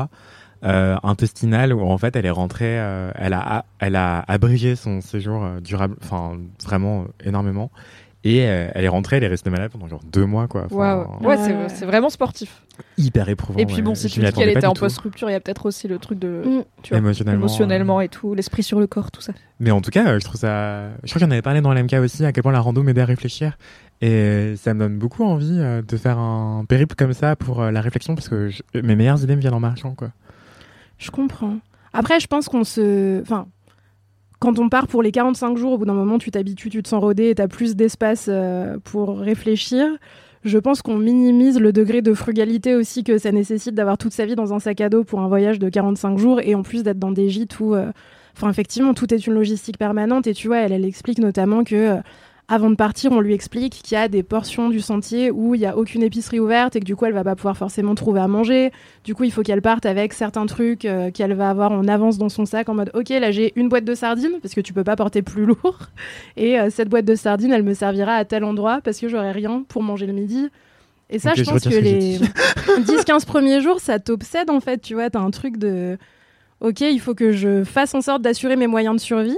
euh, intestinale où en fait elle est rentrée, euh, elle a elle a abrégé son séjour euh, durable, enfin vraiment énormément. Et euh, elle est rentrée, elle est restée malade pendant genre deux mois quoi. Enfin, Waouh. Ouais, c'est- Ouais. c'est vraiment sportif. Hyper éprouvant. Et puis bon, ouais. si tu dis qu'elle était en post-rupture, il y a peut-être aussi le truc de. Mm. Tu vois, émotionnellement. émotionnellement et tout, l'esprit sur le corps, tout ça. Mais en tout cas, euh, je trouve ça. Je crois qu'il y en avait parlé dans l'MK aussi, à quel point la rando m'aidait à réfléchir. Et ça me donne beaucoup envie euh, de faire un périple comme ça pour la réflexion, parce que je- mes meilleures idées me viennent en marchant, quoi. Je comprends. Après, je pense qu'on se. Enfin, quand on part pour les 45 jours, au bout d'un moment, tu t'habitues, tu te sens rodé et tu as plus d'espace euh, pour réfléchir. Je pense qu'on minimise le degré de frugalité aussi que ça nécessite d'avoir toute sa vie dans un sac à dos pour un voyage de 45 jours et en plus d'être dans des gîtes où. euh, Enfin, effectivement, tout est une logistique permanente et tu vois, elle, elle explique notamment que. euh, avant de partir, on lui explique qu'il y a des portions du sentier où il n'y a aucune épicerie ouverte et que du coup, elle va pas pouvoir forcément trouver à manger. Du coup, il faut qu'elle parte avec certains trucs euh, qu'elle va avoir en avance dans son sac en mode OK, là j'ai une boîte de sardines parce que tu peux pas porter plus lourd. Et euh, cette boîte de sardines, elle me servira à tel endroit parce que j'aurai rien pour manger le midi. Et ça, je je pense que que les dit. 10-15 premiers jours, ça t'obsède en fait. Tu vois, t'as un truc de OK, il faut que je fasse en sorte d'assurer mes moyens de survie.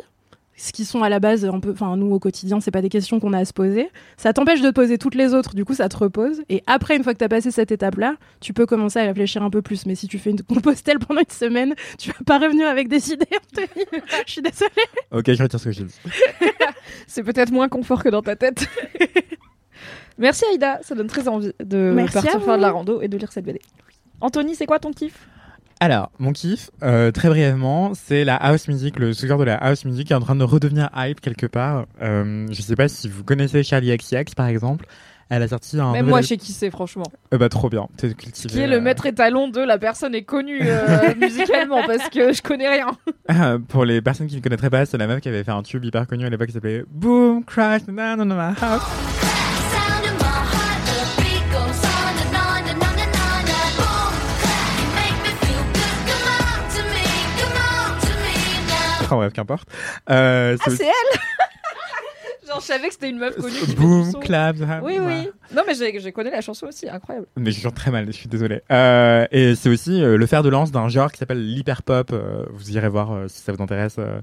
Ce qui sont à la base un peu, enfin nous au quotidien, c'est pas des questions qu'on a à se poser. Ça t'empêche de te poser toutes les autres, du coup ça te repose. Et après, une fois que t'as passé cette étape-là, tu peux commencer à réfléchir un peu plus. Mais si tu fais une compostelle pendant une semaine, tu vas pas revenir avec des idées, Anthony. Je suis désolée. Ok, je retire ce que j'ai dit. C'est peut-être moins confort que dans ta tête. Merci Aïda, ça donne très envie de Merci partir faire de la rando et de lire cette BD. Anthony, c'est quoi ton kiff? Alors, mon kiff, euh, très brièvement, c'est la house music, le sous-genre de la house music qui est en train de redevenir hype quelque part. Euh, je sais pas si vous connaissez Charlie XCX par exemple. Elle a sorti un. Même moi, je sais qui c'est, franchement. Euh, bah trop bien. T'es cultivé. Qui est le maître étalon de la personne est connue euh, musicalement parce que je connais rien. Ah, Pour les personnes qui ne connaîtraient pas, c'est la meuf qui avait fait un tube hyper connu à l'époque qui s'appelait Boom Crash na na na na house. Enfin bref, qu'importe. Euh, Ah, c'est c'est elle Genre, je savais que c'était une meuf connue. Boom. Clap. Oui, oui. Non, mais j'ai connu la chanson aussi, incroyable. Mais je chante très mal, je suis désolé. Euh, et c'est aussi euh, le fer de lance d'un genre qui s'appelle l'hyperpop. Euh, vous irez voir euh, si ça vous intéresse. euh.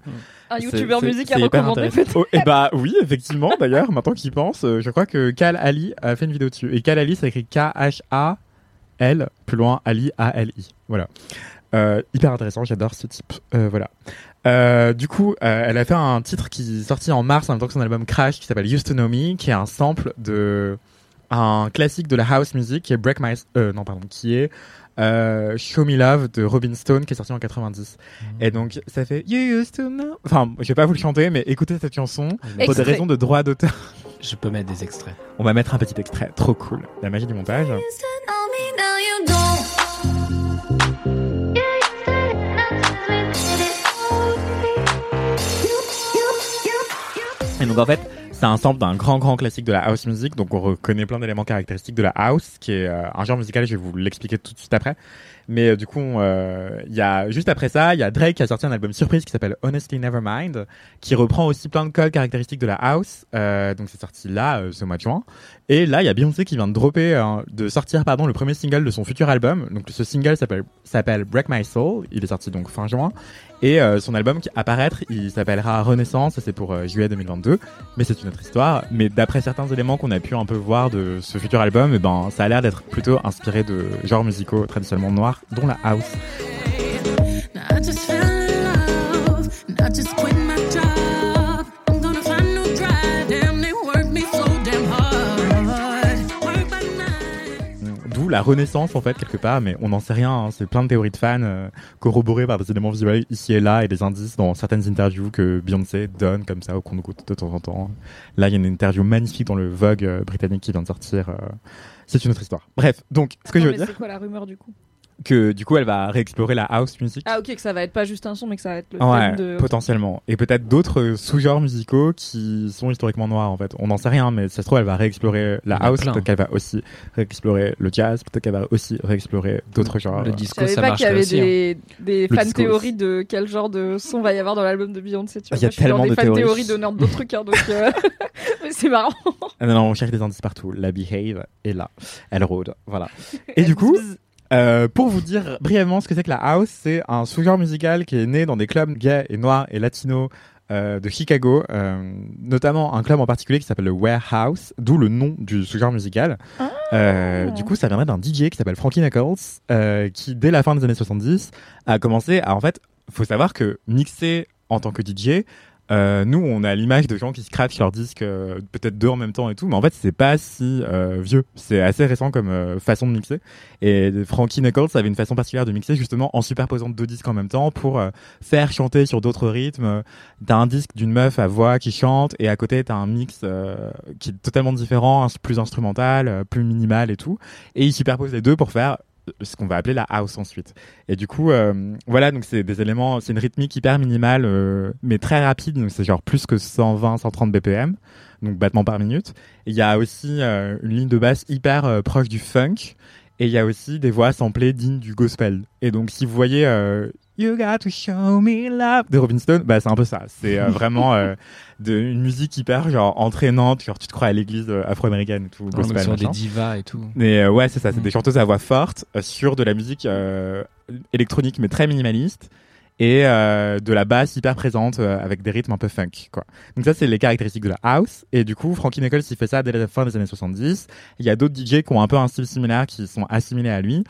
Un C'est- youtubeur c'est- musique à c'est recommander, peut-être. Oh, et bah oui, effectivement. D'ailleurs, maintenant qu'il pense, euh, je crois que Cal Ali a fait une vidéo dessus. Et Cal Ali, ça écrit K-H-A-L, plus loin, Ali, A-L-I. Voilà. Euh, hyper intéressant, j'adore ce type. Euh, voilà. Euh, du coup, euh, elle a fait un titre qui est sorti en mars en même temps que son album Crash, qui s'appelle Used to Know Me, qui est un sample de un classique de la house music, qui est Break My, euh, non pardon, qui est euh, Show Me Love de Robin Stone, qui est sorti en 90. Et donc, ça fait You used to know. Enfin, je vais pas vous le chanter, mais écoutez cette chanson pour des raisons de droit d'auteur. Je peux mettre des extraits. On va mettre un petit extrait, trop cool. La magie du montage. Et donc en fait, c'est un sample d'un grand grand classique de la house music, donc on reconnaît plein d'éléments caractéristiques de la house, qui est euh, un genre musical, je vais vous l'expliquer tout de suite après. Mais euh, du coup, euh, il y a juste après ça, il y a Drake qui a sorti un album surprise qui s'appelle Honestly Nevermind, qui reprend aussi plein de codes caractéristiques de la house. Donc c'est sorti là, ce mois de juin. Et là, il y a Beyoncé qui vient de dropper, de sortir pardon le premier single de son futur album. Donc ce single s'appelle Break My Soul. Il est sorti donc fin juin. Et euh, son album qui apparaître, il s'appellera Renaissance. C'est pour euh, juillet 2022. Mais c'est une autre histoire. Mais d'après certains éléments qu'on a pu un peu voir de ce futur album, et ben ça a l'air d'être plutôt inspiré de genres musicaux traditionnellement noirs, dont la house. D'où la renaissance en fait quelque part, mais on n'en sait rien. hein. C'est plein de théories de fans euh, corroborées par des éléments visuels ici et là et des indices dans certaines interviews que Beyoncé donne comme ça au compte-goutte de temps en temps. Là, il y a une interview magnifique dans le Vogue euh, britannique qui vient de sortir. euh, C'est une autre histoire. Bref, donc ce que je veux mais dire, C'est quoi la rumeur du coup? Que du coup, elle va réexplorer la house music. Ah, ok, que ça va être pas juste un son, mais que ça va être le Ouais, thème de. potentiellement. Et peut-être d'autres sous-genres musicaux qui sont historiquement noirs, en fait. On n'en sait rien, mais ça se trouve, elle va réexplorer la house, peut-être qu'elle va aussi réexplorer le jazz, peut-être qu'elle va aussi réexplorer d'autres genres. Le Je disco, savais ça pas qu'il y avait aussi. hein. des, des Le fan disco théories de quel genre de son va y avoir dans l'album de Beyoncé. Tu vois. Il y a je tellement des de fan théories. théories de nerd d'autres trucs, hein, donc euh, mais c'est marrant. Ah non, non, on cherche des indices partout. La Behave est là. Elle rôde. Voilà. Et du coup, Euh, pour vous dire brièvement ce que c'est que la house, c'est un sous-genre musical qui est né dans des clubs gays et noirs et latinos euh, de Chicago, euh, notamment un club en particulier qui s'appelle le Warehouse, d'où le nom du sous-genre musical. Euh, du coup, ça viendrait d'un DJ qui s'appelle Frankie Knuckles, qui dès la fin des années 70 a commencé à en fait, faut savoir que mixer en tant que DJ, euh, nous, on a l'image de gens qui scratchent leurs disques, euh, peut-être deux en même temps et tout, mais en fait, c'est pas si euh, vieux. C'est assez récent comme euh, façon de mixer. Et Frankie Knuckles avait une façon particulière de mixer justement en superposant deux disques en même temps pour euh, faire chanter sur d'autres rythmes. T'as un disque d'une meuf à voix qui chante et à côté t'as un mix euh, qui est totalement différent, plus instrumental, plus minimal et tout. Et il superpose les deux pour faire ce qu'on va appeler la house ensuite. Et du coup, euh, voilà, donc c'est des éléments, c'est une rythmique hyper minimale, euh, mais très rapide, donc c'est genre plus que 120, 130 BPM, donc battements par minute. Il y a aussi euh, une ligne de basse hyper proche du funk, et il y a aussi des voix samplées dignes du gospel. Et donc si vous voyez You got to show me love de Robin Stone, bah c'est un peu ça. C'est euh, vraiment euh, de, une musique hyper genre entraînante, genre tu te crois à l'église euh, afro-américaine et tout, donc sur des divas et tout. Mais ouais, c'est ça, c'est Mm. des chanteuses à voix forte sur de la musique électronique mais très minimaliste et de la basse hyper présente avec des rythmes un peu funk quoi. Donc ça c'est les caractéristiques de la house et du coup Frankie Knuckles il fait ça dès la fin des années 70. Il y a d'autres DJ qui ont un peu un style similaire qui sont assimilés à lui.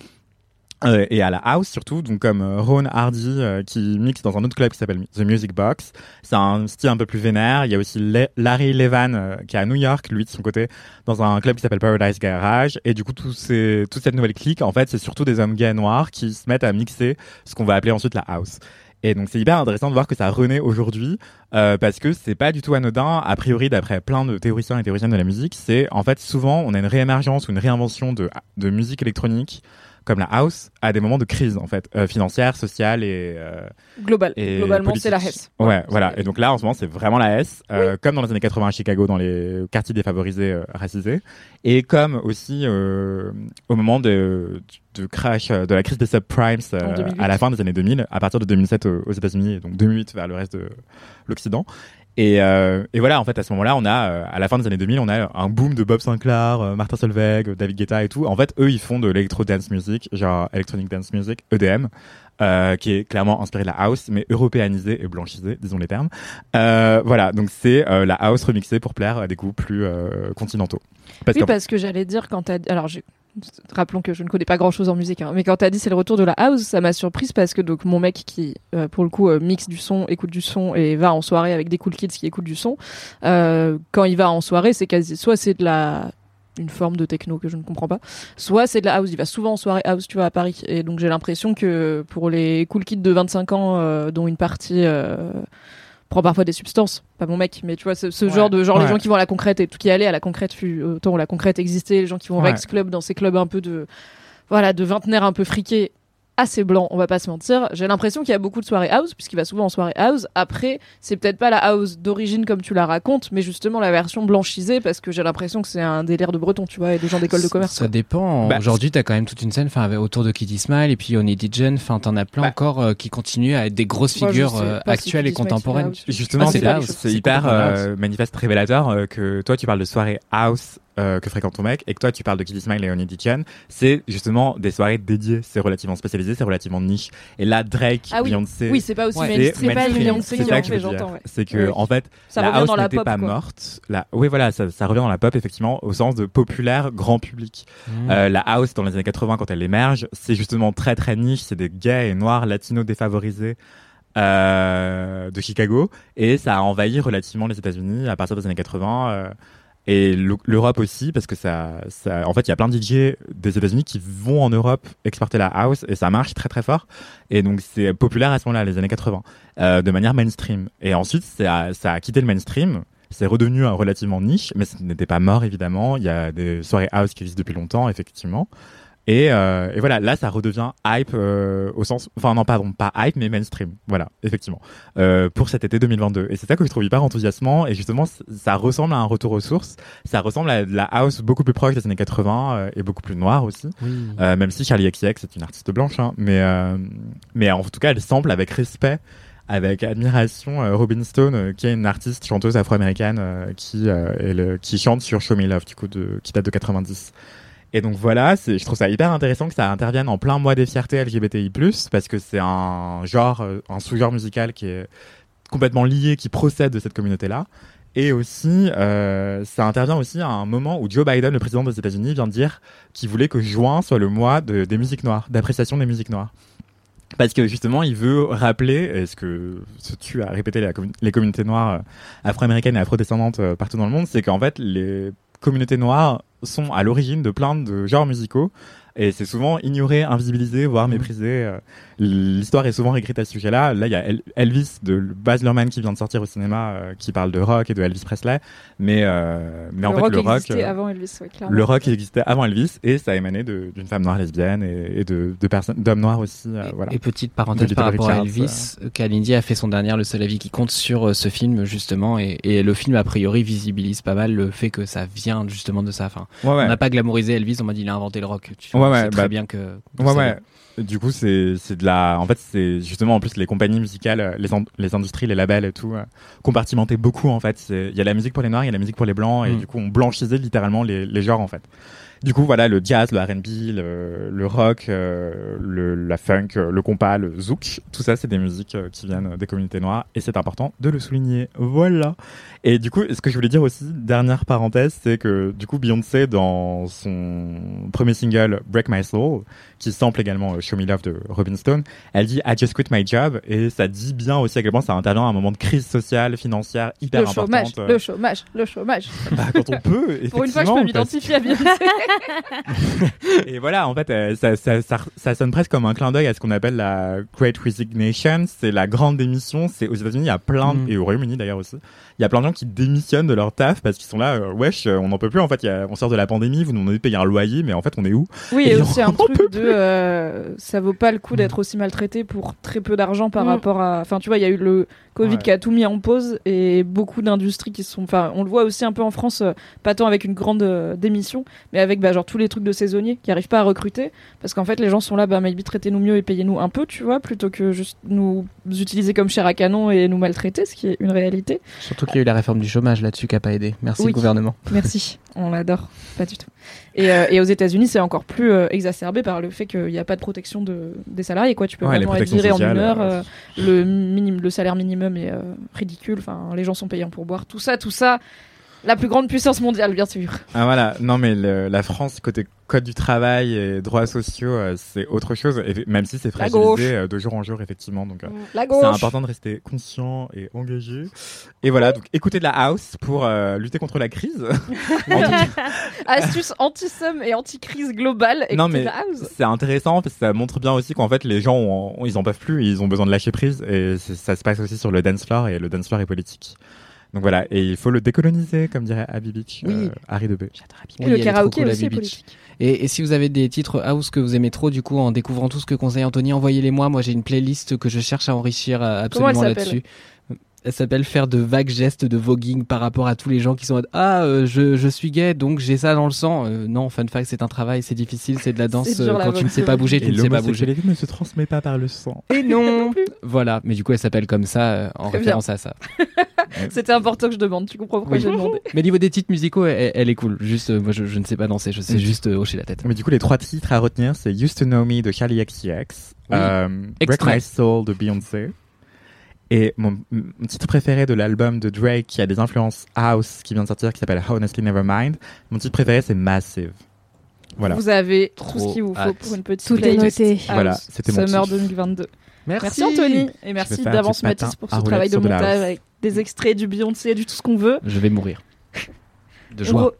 Euh, et à la house surtout, donc comme euh, Ron Hardy euh, qui mixe dans un autre club qui s'appelle The Music Box. C'est un style un peu plus vénère. Il y a aussi Larry Levan qui est à New York, lui de son côté, dans un club qui s'appelle Paradise Garage. Et du coup, tout toute cette nouvelle clique, en fait, c'est surtout des hommes gays noirs qui se mettent à mixer ce qu'on va appeler ensuite la house. Et donc c'est hyper intéressant de voir que ça renaît aujourd'hui parce que c'est pas du tout anodin. A priori, d'après plein de théoriciens et théoriciennes de la musique, c'est en fait souvent on a une réémergence ou une réinvention de musique électronique comme la house à des moments de crise en fait euh, financière, sociale et euh, Global. et Globalement, c'est la. Hesse. Ouais, voilà. Et donc là, en ce moment, c'est vraiment la S, euh, comme dans les années 80 à Chicago, dans les quartiers défavorisés, euh, racisés, et comme aussi euh, au moment de, de crash de la crise des subprimes euh, En 2008. à la fin des années 2000, à partir de 2007 aux, aux États-Unis, et donc 2008 vers le reste de l'Occident. Et, euh, et voilà, en fait, à ce moment-là, on a, euh, à la fin des années 2000, on a un boom de Bob Sinclair, euh, Martin Solveig, David Guetta et tout. En fait, eux, ils font de l'électro dance music, genre electronic dance music, EDM, euh, qui est clairement inspiré de la house, mais européanisé et blanchisé, disons les termes. Euh, voilà, donc c'est la house remixée pour plaire à des goûts plus continentaux. Parce oui, parce que j'allais dire quand t'as. Alors, j'ai- rappelons que je ne connais pas grand chose en musique, hein, mais quand t'as dit c'est le retour de la house, ça m'a surprise parce que mon mec qui, euh, pour le coup, euh, mixe du son, écoute du son et va en soirée avec des cool kids qui écoutent du son, euh, quand il va en soirée, c'est quasi. Soit c'est de la une forme de techno que je ne comprends pas. Soit c'est de la house. Il va souvent en soirée house, tu vois, à Paris. Et donc j'ai l'impression que pour les cool kids de 25 ans, dont une partie prend parfois des substances, pas mon mec, mais tu vois, ce, ce Ouais. genre de genre les gens qui vont à la concrète et tout qui allait à la concrète fut autant où la concrète existait, les gens qui vont au Ouais. Rex Club dans ces clubs un peu de voilà de vingtenaires un peu friqués assez blancs, on va pas se mentir. J'ai l'impression qu'il y a beaucoup de soirées house, puisqu'il va souvent en soirée house. Après, c'est peut-être pas la house d'origine comme tu la racontes, mais justement la version blanchisée, parce que j'ai l'impression que c'est un délire de breton, tu vois, et des gens d'école de commerce. Ça dépend. Bah, Aujourd'hui, t'as quand même toute une scène, enfin, avec- autour de Kitty Smile et puis Only Dijon. Enfin, t'en as plein Bah. encore euh, qui continuent à être des grosses figures euh, si actuelles et contemporaines. Justement, Ah, c'est hyper euh, manifeste révélateur euh, que toi tu parles de soirées house euh, que fréquente ton mec et que toi tu parles de Kitty Smile et Only Dijon. C'est justement des soirées dédiées, c'est relativement spécialisé, c'est relativement niche. Et là, Drake, Ah oui. Beyoncé, Oui, c'est pas aussi Ouais. mainstream, pas. Beyoncé C'est qui ça en que je fait, veux dire. j'entends. ouais. C'est que Oui. en fait, Ça la revient house dans la n'était pop, pas quoi. morte. La... Oui, voilà, ça, ça revient dans la pop effectivement au sens de populaire grand public. Mmh. Euh, la house dans les années 80 quand elle émerge, c'est justement très très niche, c'est des gays et noirs latinos défavorisés euh, de Chicago et ça a envahi relativement les États-Unis à partir des années 80 euh, et l'Eu- l'Europe aussi parce que ça, ça en fait il y a plein de DJ des États-Unis qui vont en Europe exporter la house et ça marche très très fort et donc c'est populaire à ce moment-là les années 80 euh, de manière mainstream et ensuite ça ça a quitté le mainstream c'est redevenu un relativement niche, mais ce n'était pas mort évidemment. Il y a des soirées house qui existent depuis longtemps, effectivement. Et, euh, et voilà, là, ça redevient hype euh, au sens, enfin non, pardon, pas hype, mais mainstream. Voilà, effectivement, euh, pour cet été 2022. Et c'est ça que je trouve hyper enthousiasmant. Et justement, ça ressemble à un retour aux sources. Ça ressemble à de la house beaucoup plus proche des années 80 euh, et beaucoup plus noire aussi. Oui. Euh, même si Charlie XCX est une artiste blanche, hein, mais euh, mais en tout cas, elle sample avec respect, avec admiration euh, Robin Stone, euh, qui est une artiste chanteuse afro-américaine euh, qui euh, est le- qui chante sur Show Me Love, du coup, de, qui date de 90. Et donc voilà, je trouve ça hyper intéressant que ça intervienne en plein mois des fiertés LGBTI+, parce que c'est un genre, euh, un sous-genre musical qui est complètement lié, qui procède de cette communauté-là. Et aussi, euh, ça intervient aussi à un moment où Joe Biden, le président des États-Unis, vient de dire qu'il voulait que juin soit le mois de- des musiques noires, d'appréciation des musiques noires. Parce que justement, il veut rappeler, et ce que ce tu as répété la commu- les communautés noires euh, afro-américaines et afro-descendantes partout dans le monde, c'est qu'en fait, les communautés noires sont à l'origine de plein de genres musicaux. Et c'est souvent ignoré, invisibilisé, voire méprisé. euh, L'histoire est souvent écrite à ce sujet-là. Là, il y a El- Elvis de Baz Luhrmann qui vient de sortir au cinéma, euh, qui parle de rock et de Elvis Presley. Mais, euh, mais en le fait, rock le rock, existait euh, avant Elvis, ouais, clairement. le rock il existait avant Elvis et ça émanait de- d'une femme noire lesbienne et, et de, de personnes, d'hommes noirs aussi. euh, voilà. Et petite parenthèse Little par rapport à Elvis, Kalindi a fait son dernier Le seul avis qui compte sur euh, ce film justement et, et le film a priori visibilise pas mal le fait que ça vient justement de ça. Enfin, Ouais, ouais. On n'a pas glamourisé Elvis, on m'a dit il a inventé le rock. Tu Ouais, ouais, c'est très bah, bien que. que Ouais, ouais. Du coup, c'est c'est de la. En fait, c'est justement en plus les compagnies musicales, euh, les, in- les industries, les labels et tout, euh, compartimentaient beaucoup en fait. Il y a la musique pour les noirs, il y a la musique pour les blancs, et Mm. du coup, on blanchisait littéralement les, les genres en fait. Du coup, voilà, le jazz, le R&B, le, le rock, euh, le, la funk, euh, le compas, le zouk, tout ça, c'est des musiques euh, qui viennent des communautés noires, et c'est important de le souligner. Voilà. Et du coup, ce que je voulais dire aussi, dernière parenthèse, c'est que du coup, Beyoncé, dans son premier single Break My Soul, qui sample également euh, Show Me Love de Robin Stone, elle dit I just quit my job, et ça dit bien aussi à quel point ça intervient à un moment de crise sociale, financière hyper Le chômage, importante. le chômage, le chômage. bah, quand on peut, Pour une fois je peux m'identifier à Beyoncé. et voilà, en fait, euh, ça, ça, ça, ça sonne presque comme un clin d'œil à ce qu'on appelle la Great Resignation. C'est la grande démission. C'est aux États-Unis, il y a plein, Mm. et au Royaume-Uni d'ailleurs aussi, il y a plein de gens qui démissionnent de leur taf parce qu'ils sont là, euh, wesh, euh, on n'en peut plus. En fait, il y a- on sort de la pandémie, vous nous demandez de payer un loyer, mais en fait, on est où? Oui, et Et aussi on un truc de euh, ça vaut pas le coup d'être aussi maltraité pour très peu d'argent par Mm. rapport à. Enfin, tu vois, il y a eu le Covid Ouais. qui a tout mis en pause et beaucoup d'industries qui se sont. Enfin, on le voit aussi un peu en France, euh, pas tant avec une grande euh, démission, mais avec bah, genre tous les trucs de saisonniers qui arrivent pas à recruter parce qu'en fait, les gens sont là, bah, maybe traitez-nous mieux et payez-nous un peu, tu vois, plutôt que juste nous utiliser comme chair à canon et nous maltraiter, ce qui est une réalité. Surtout qu'il y a eu la réforme du chômage là-dessus qui a pas aidé. Merci Oui. gouvernement. Merci, on l'adore. Pas du tout. Et, euh, et aux États-Unis, c'est encore plus euh, exacerbé par le fait qu'il n'y a pas de protection de, des salariés. Quoi. Tu peux Ouais, vraiment être viré en sociales, mineur. euh, euh, le, minim, le salaire minimum est euh, ridicule. Enfin, les gens sont payés pour boire. Tout ça, tout ça. La plus grande puissance mondiale, bien sûr. Ah voilà, non mais le- la France côté code du travail et droits sociaux, euh, c'est autre chose, et même si c'est fragilisé euh, de jour en jour effectivement. Donc euh, c'est important de rester conscient et engagé. Et voilà, donc écoutez de la house pour euh, lutter contre la crise. Astuce anti-somme et anti-crise globale. non Écoutez mais la house. c'est intéressant parce que ça montre bien aussi qu'en fait les gens ont- ont- ils en peuvent plus, ils ont besoin de lâcher prise et ça se passe aussi sur le dance floor et le dance floor est politique. Donc voilà, et il faut le décoloniser comme dirait Abby Beach, Oui. euh, Harry Debé. Et Oui, le elle est karaoké trop cool, aussi Abby Beach. politique. Et, et si vous avez des titres house que vous aimez trop, du coup, en découvrant tout ce que conseille Anthony, envoyez-les moi. Moi, j'ai une playlist que je cherche à enrichir euh, absolument s'appelle? là-dessus. Elle s'appelle faire de vagues gestes de voguing par rapport à tous les gens qui sont en mode, ah euh, je, je suis gay donc j'ai ça dans le sang. Euh, non, fun fact, c'est un travail, c'est difficile, c'est de la danse. Dur, euh, la quand tu ne sais pas bouger, tu ne sais pas bouger. ne se transmet pas par le sang. Et non. voilà, mais du coup elle s'appelle comme ça euh, en Très référence à ça. C'était important que je demande. Tu comprends pourquoi Oui. j'ai demandé. Mais niveau des titres musicaux, elle, elle est cool. Juste, euh, moi je, je ne sais pas danser, je sais Mm. juste euh, hocher la tête. Mais du coup, les trois titres à retenir, c'est Used to Know Me de Charlie XCX, Oui. euh, Break. My Soul de Beyoncé, et mon, mon titre préféré de l'album de Drake qui a des influences house qui vient de sortir, qui s'appelle Honestly Nevermind. Mon titre préféré, c'est Massive. Voilà. Vous avez tout Trop ce qu'il vous faut pour une petite Tout est playlist noté. house Voilà, c'était mon Summer kiff. 2022. Merci, Anthony et merci d'avance Mathis pour ce travail de montage avec des extraits du Beyoncé, du tout ce qu'on veut. Je vais mourir. De joie. re-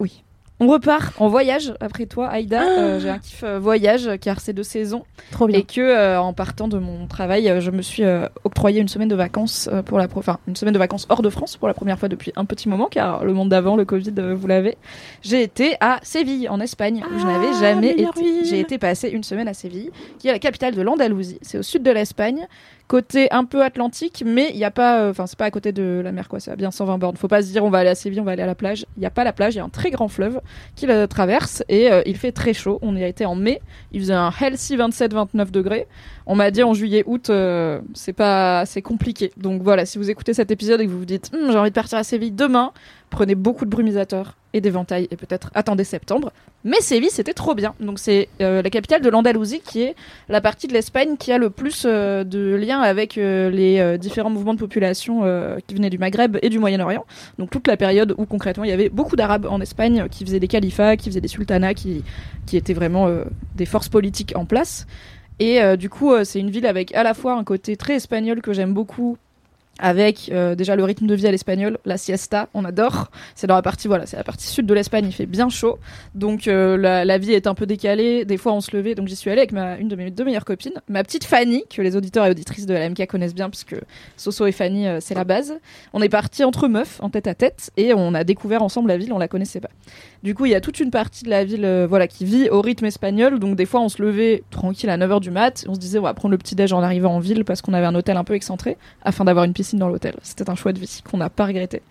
Oui. On repart en voyage après toi, Aïda. Euh, J'ai un kiff euh, voyage car c'est de saison Trop bien. et que euh, en partant de mon travail, euh, je me suis euh, octroyé une semaine de vacances euh, pour la pro- enfin une semaine de vacances hors de France pour la première fois depuis un petit moment car le monde d'avant, le Covid, euh, vous l'avez. J'ai été à Séville en Espagne où je n'avais Ah, jamais meilleure été. J'ai été passer une semaine à Séville, qui est la capitale de l'Andalousie. C'est au sud de l'Espagne. Côté un peu atlantique, mais il y a pas, euh, enfin c'est pas à côté de la mer quoi, ça a bien 120 bornes. Faut pas se dire on va aller à Séville, on va aller à la plage. Il y a pas la plage, il y a un très grand fleuve qui la traverse et euh, il fait très chaud. On y a été en mai, il faisait un healthy 27-29 degrés. On m'a dit en juillet août euh, c'est pas c'est compliqué. Donc voilà, si vous écoutez cet épisode et que vous vous dites Hum, j'ai envie de partir à Séville demain, Prenez beaucoup de brumisateurs et d'éventails et peut-être attendez septembre. Mais Séville, c'était trop bien. Donc c'est euh, la capitale de l'Andalousie qui est la partie de l'Espagne qui a le plus euh, de liens avec euh, les différents mouvements de population qui venaient du Maghreb et du Moyen-Orient. Donc toute la période où concrètement il y avait beaucoup d'Arabes en Espagne qui faisaient des califats, qui faisaient des sultanats, qui, qui étaient vraiment des forces politiques en place. Et du coup, c'est une ville avec à la fois un côté très espagnol que j'aime beaucoup, avec euh, déjà le rythme de vie à l'espagnol, la siesta, on adore. C'est dans la partie voilà, c'est la partie sud de l'Espagne, il fait bien chaud, donc euh, la, la vie est un peu décalée. Des fois, on se levait, donc j'y suis allée avec ma une de mes deux meilleures copines, ma petite Fanny, que les auditeurs et auditrices de la MK connaissent bien, puisque Soso et Fanny, euh, c'est la base. On est parti entre meufs, en tête à tête, et on a découvert ensemble la ville, on la connaissait pas. Du coup, il y a toute une partie de la ville voilà, qui vit au rythme espagnol. Donc, des fois, on se levait tranquille à 9h du mat. On se disait, on va prendre le petit-déj en arrivant en ville parce qu'on avait un hôtel un peu excentré afin d'avoir une dans l'hôtel. C'était un choix de vie qu'on n'a pas regretté.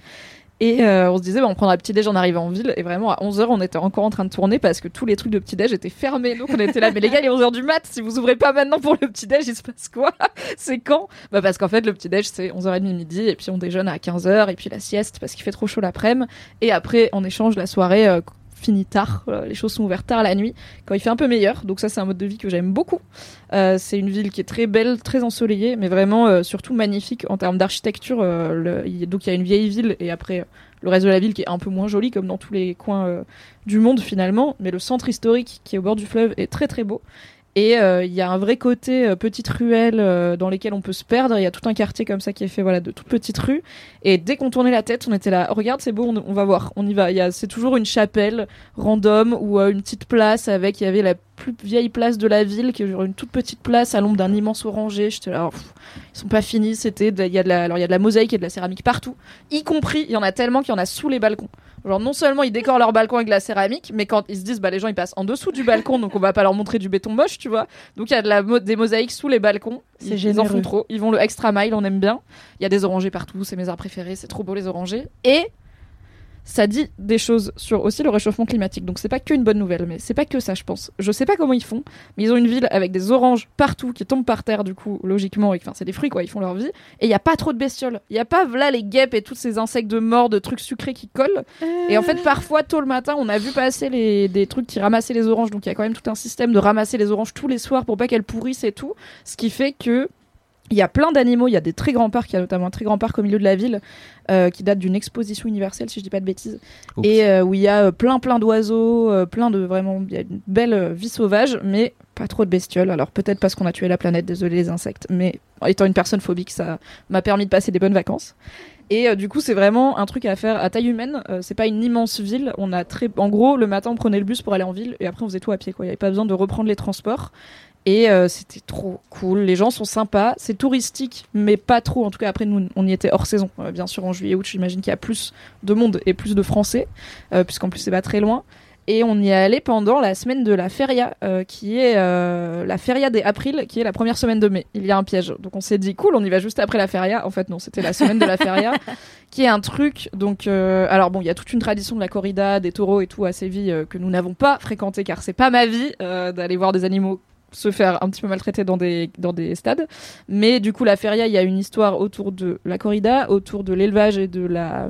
Et euh, on se disait, bah, on prendra le petit-déj en arrivant en ville. Et vraiment, à 11h, on était encore en train de tourner parce que tous les trucs de petit-déj étaient fermés. Donc, on était là, mais les gars, il est 11h du mat. Si vous ouvrez pas maintenant pour le petit-déj, il se passe quoi? C'est quand? Bah, parce qu'en fait, le petit-déj, c'est 11h30 midi. Et puis, on déjeune à 15h. Et puis, la sieste parce qu'il fait trop chaud l'après-midi. Et après, on échange la soirée. euh, finit tard, euh, les choses sont ouvertes tard la nuit, quand il fait un peu meilleur. Donc ça, c'est un mode de vie que j'aime beaucoup. Euh, c'est une ville qui est très belle, très ensoleillée, mais vraiment euh, surtout magnifique en termes d'architecture. donc il y a une vieille ville et après le reste de la ville qui est un peu moins joli, comme dans tous les coins du monde finalement. Mais le centre historique qui est au bord du fleuve est très très beau. Et euh, il y a un vrai côté euh, petite ruelle euh, dans lesquelles on peut se perdre. Il y a tout un quartier comme ça qui est fait voilà de toutes petites rues. Et dès qu'on tournait la tête, on était là. Regarde, c'est beau, on, on va voir, on y va. Y a, c'est toujours une chapelle random ou euh, une petite place avec. Il y avait la plus vieille place de la ville qui est genre une toute petite place à l'ombre d'un immense oranger. J'étais là, oh, pff, ils sont pas finis. C'était, il y a de la, alors il y a de la mosaïque et de la céramique partout, y compris il y en a tellement qu'il y en a sous les balcons. Genre non seulement ils décorent leur balcon avec de la céramique, mais quand ils se disent bah les gens ils passent en dessous du balcon, donc on va pas leur montrer du béton moche, tu vois. Donc il y a de la mo- des mosaïques sous les balcons. C'est Ils, ils en font trop. Ils vont le extra mile, on aime bien. Il y a des orangers partout, c'est mes arbres préférés, c'est trop beau les orangers. Et ça dit des choses sur aussi le réchauffement climatique. Donc c'est pas que une bonne nouvelle, mais c'est pas que ça, je pense. Je sais pas comment ils font, mais ils ont une ville avec des oranges partout qui tombent par terre, du coup, logiquement. et- Enfin, c'est des fruits, quoi, ils font leur vie. Et il y a pas trop de bestioles. Il y a pas, là, les guêpes et tous ces insectes de mort, de trucs sucrés qui collent. Et en fait, parfois, tôt le matin, on a vu passer des trucs qui ramassaient les oranges. Donc il y a quand même tout un système de ramasser les oranges tous les soirs pour pas qu'elles pourrissent et tout. Ce qui fait que il y a plein d'animaux, il y a des très grands parcs, il y a notamment un très grand parc au milieu de la ville euh, qui date d'une exposition universelle, si je dis pas de bêtises, Oups. et euh, où il y a euh, plein plein d'oiseaux, euh, plein de vraiment, il y a une belle vie sauvage, mais pas trop de bestioles. Alors peut-être parce qu'on a tué la planète, désolé les insectes, mais étant une personne phobique, ça m'a permis de passer des bonnes vacances. Et euh, du coup, c'est vraiment un truc à faire à taille humaine. Euh, c'est pas une immense ville. On a très, en gros, le matin, on prenait le bus pour aller en ville, et après, on faisait tout à pied. Quoi. Il y avait pas besoin de reprendre les transports. Et euh, c'était trop cool. Les gens sont sympas. C'est touristique, mais pas trop. En tout cas, après, nous, on y était hors saison. Euh, bien sûr, en juillet, août, j'imagine qu'il y a plus de monde et plus de Français, euh, puisqu'en plus, c'est pas très loin. Et on y est allé pendant la semaine de la feria, qui est la feria des April, qui est la première semaine de mai. Il y a un piège. Donc on s'est dit, cool, on y va juste après la feria. En fait, non, c'était la semaine de la feria, qui est un truc. Donc, alors bon, il y a toute une tradition de la corrida, des taureaux et tout à Séville que nous n'avons pas fréquenté, car c'est pas ma vie d'aller voir des animaux se faire un petit peu maltraiter dans des, dans des stades. Mais du coup, la feria, il y a une histoire autour de la corrida, autour de l'élevage et de la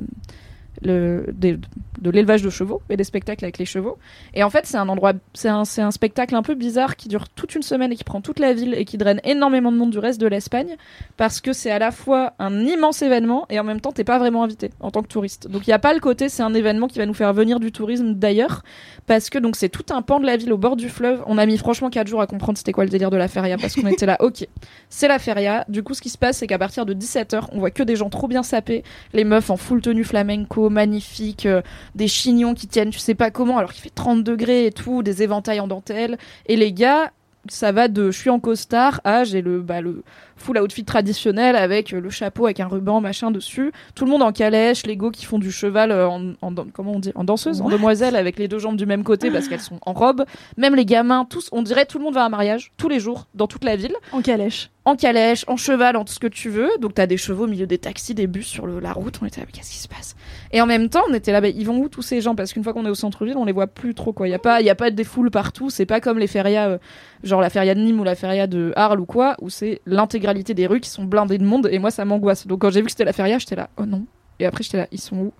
de l'élevage de chevaux et des spectacles avec les chevaux. Et en fait, c'est un endroit, c'est un, un spectacle un peu bizarre qui dure toute une semaine et qui prend toute la ville et qui draine énormément de monde du reste de l'Espagne parce que c'est à la fois un immense événement et en même temps, t'es pas vraiment invité en tant que touriste. Donc il y a pas le côté, c'est un événement qui va nous faire venir du tourisme d'ailleurs parce que donc c'est tout un pan de la ville au bord du fleuve. On a mis franchement 4 jours à comprendre c'était quoi le délire de la feria parce qu'on était là, ok, c'est la feria. Du coup, ce qui se passe, c'est qu'à partir de 17h, on voit que des gens trop bien sapés, les meufs en full tenue flamenco, magnifique, euh, des chignons qui tiennent, tu sais pas comment, alors qu'il fait 30 degrés et tout, des éventails en dentelle, et les gars. Ça va de je suis en costard à j'ai le, bah, le full outfit traditionnel avec euh, le chapeau avec un ruban machin dessus. Tout le monde en calèche, les go qui font du cheval euh, en, comment on dit en danseuse, en demoiselle avec les deux jambes du même côté parce qu'elles sont en robe. Même les gamins, tous, on dirait tout le monde va à un mariage tous les jours dans toute la ville En calèche. en calèche, en cheval, en tout ce que tu veux. Donc t'as des chevaux au milieu des taxis, des bus sur le- la route. On était là, mais qu'est-ce qui se passe? Et en même temps, on était là, bah, ils vont où tous ces gens? Parce qu'une fois qu'on est au centre-ville, on les voit plus trop. quoi. Il y a pas, il y a pas des foules partout. C'est pas comme les férias, euh, genre la feria de Nîmes ou la feria de Arles ou quoi, où c'est l'intégralité des rues qui sont blindées de monde. Et moi, ça m'angoisse. Donc quand j'ai vu que c'était la feria, j'étais là, oh non. Et après, j'étais là, ils sont où?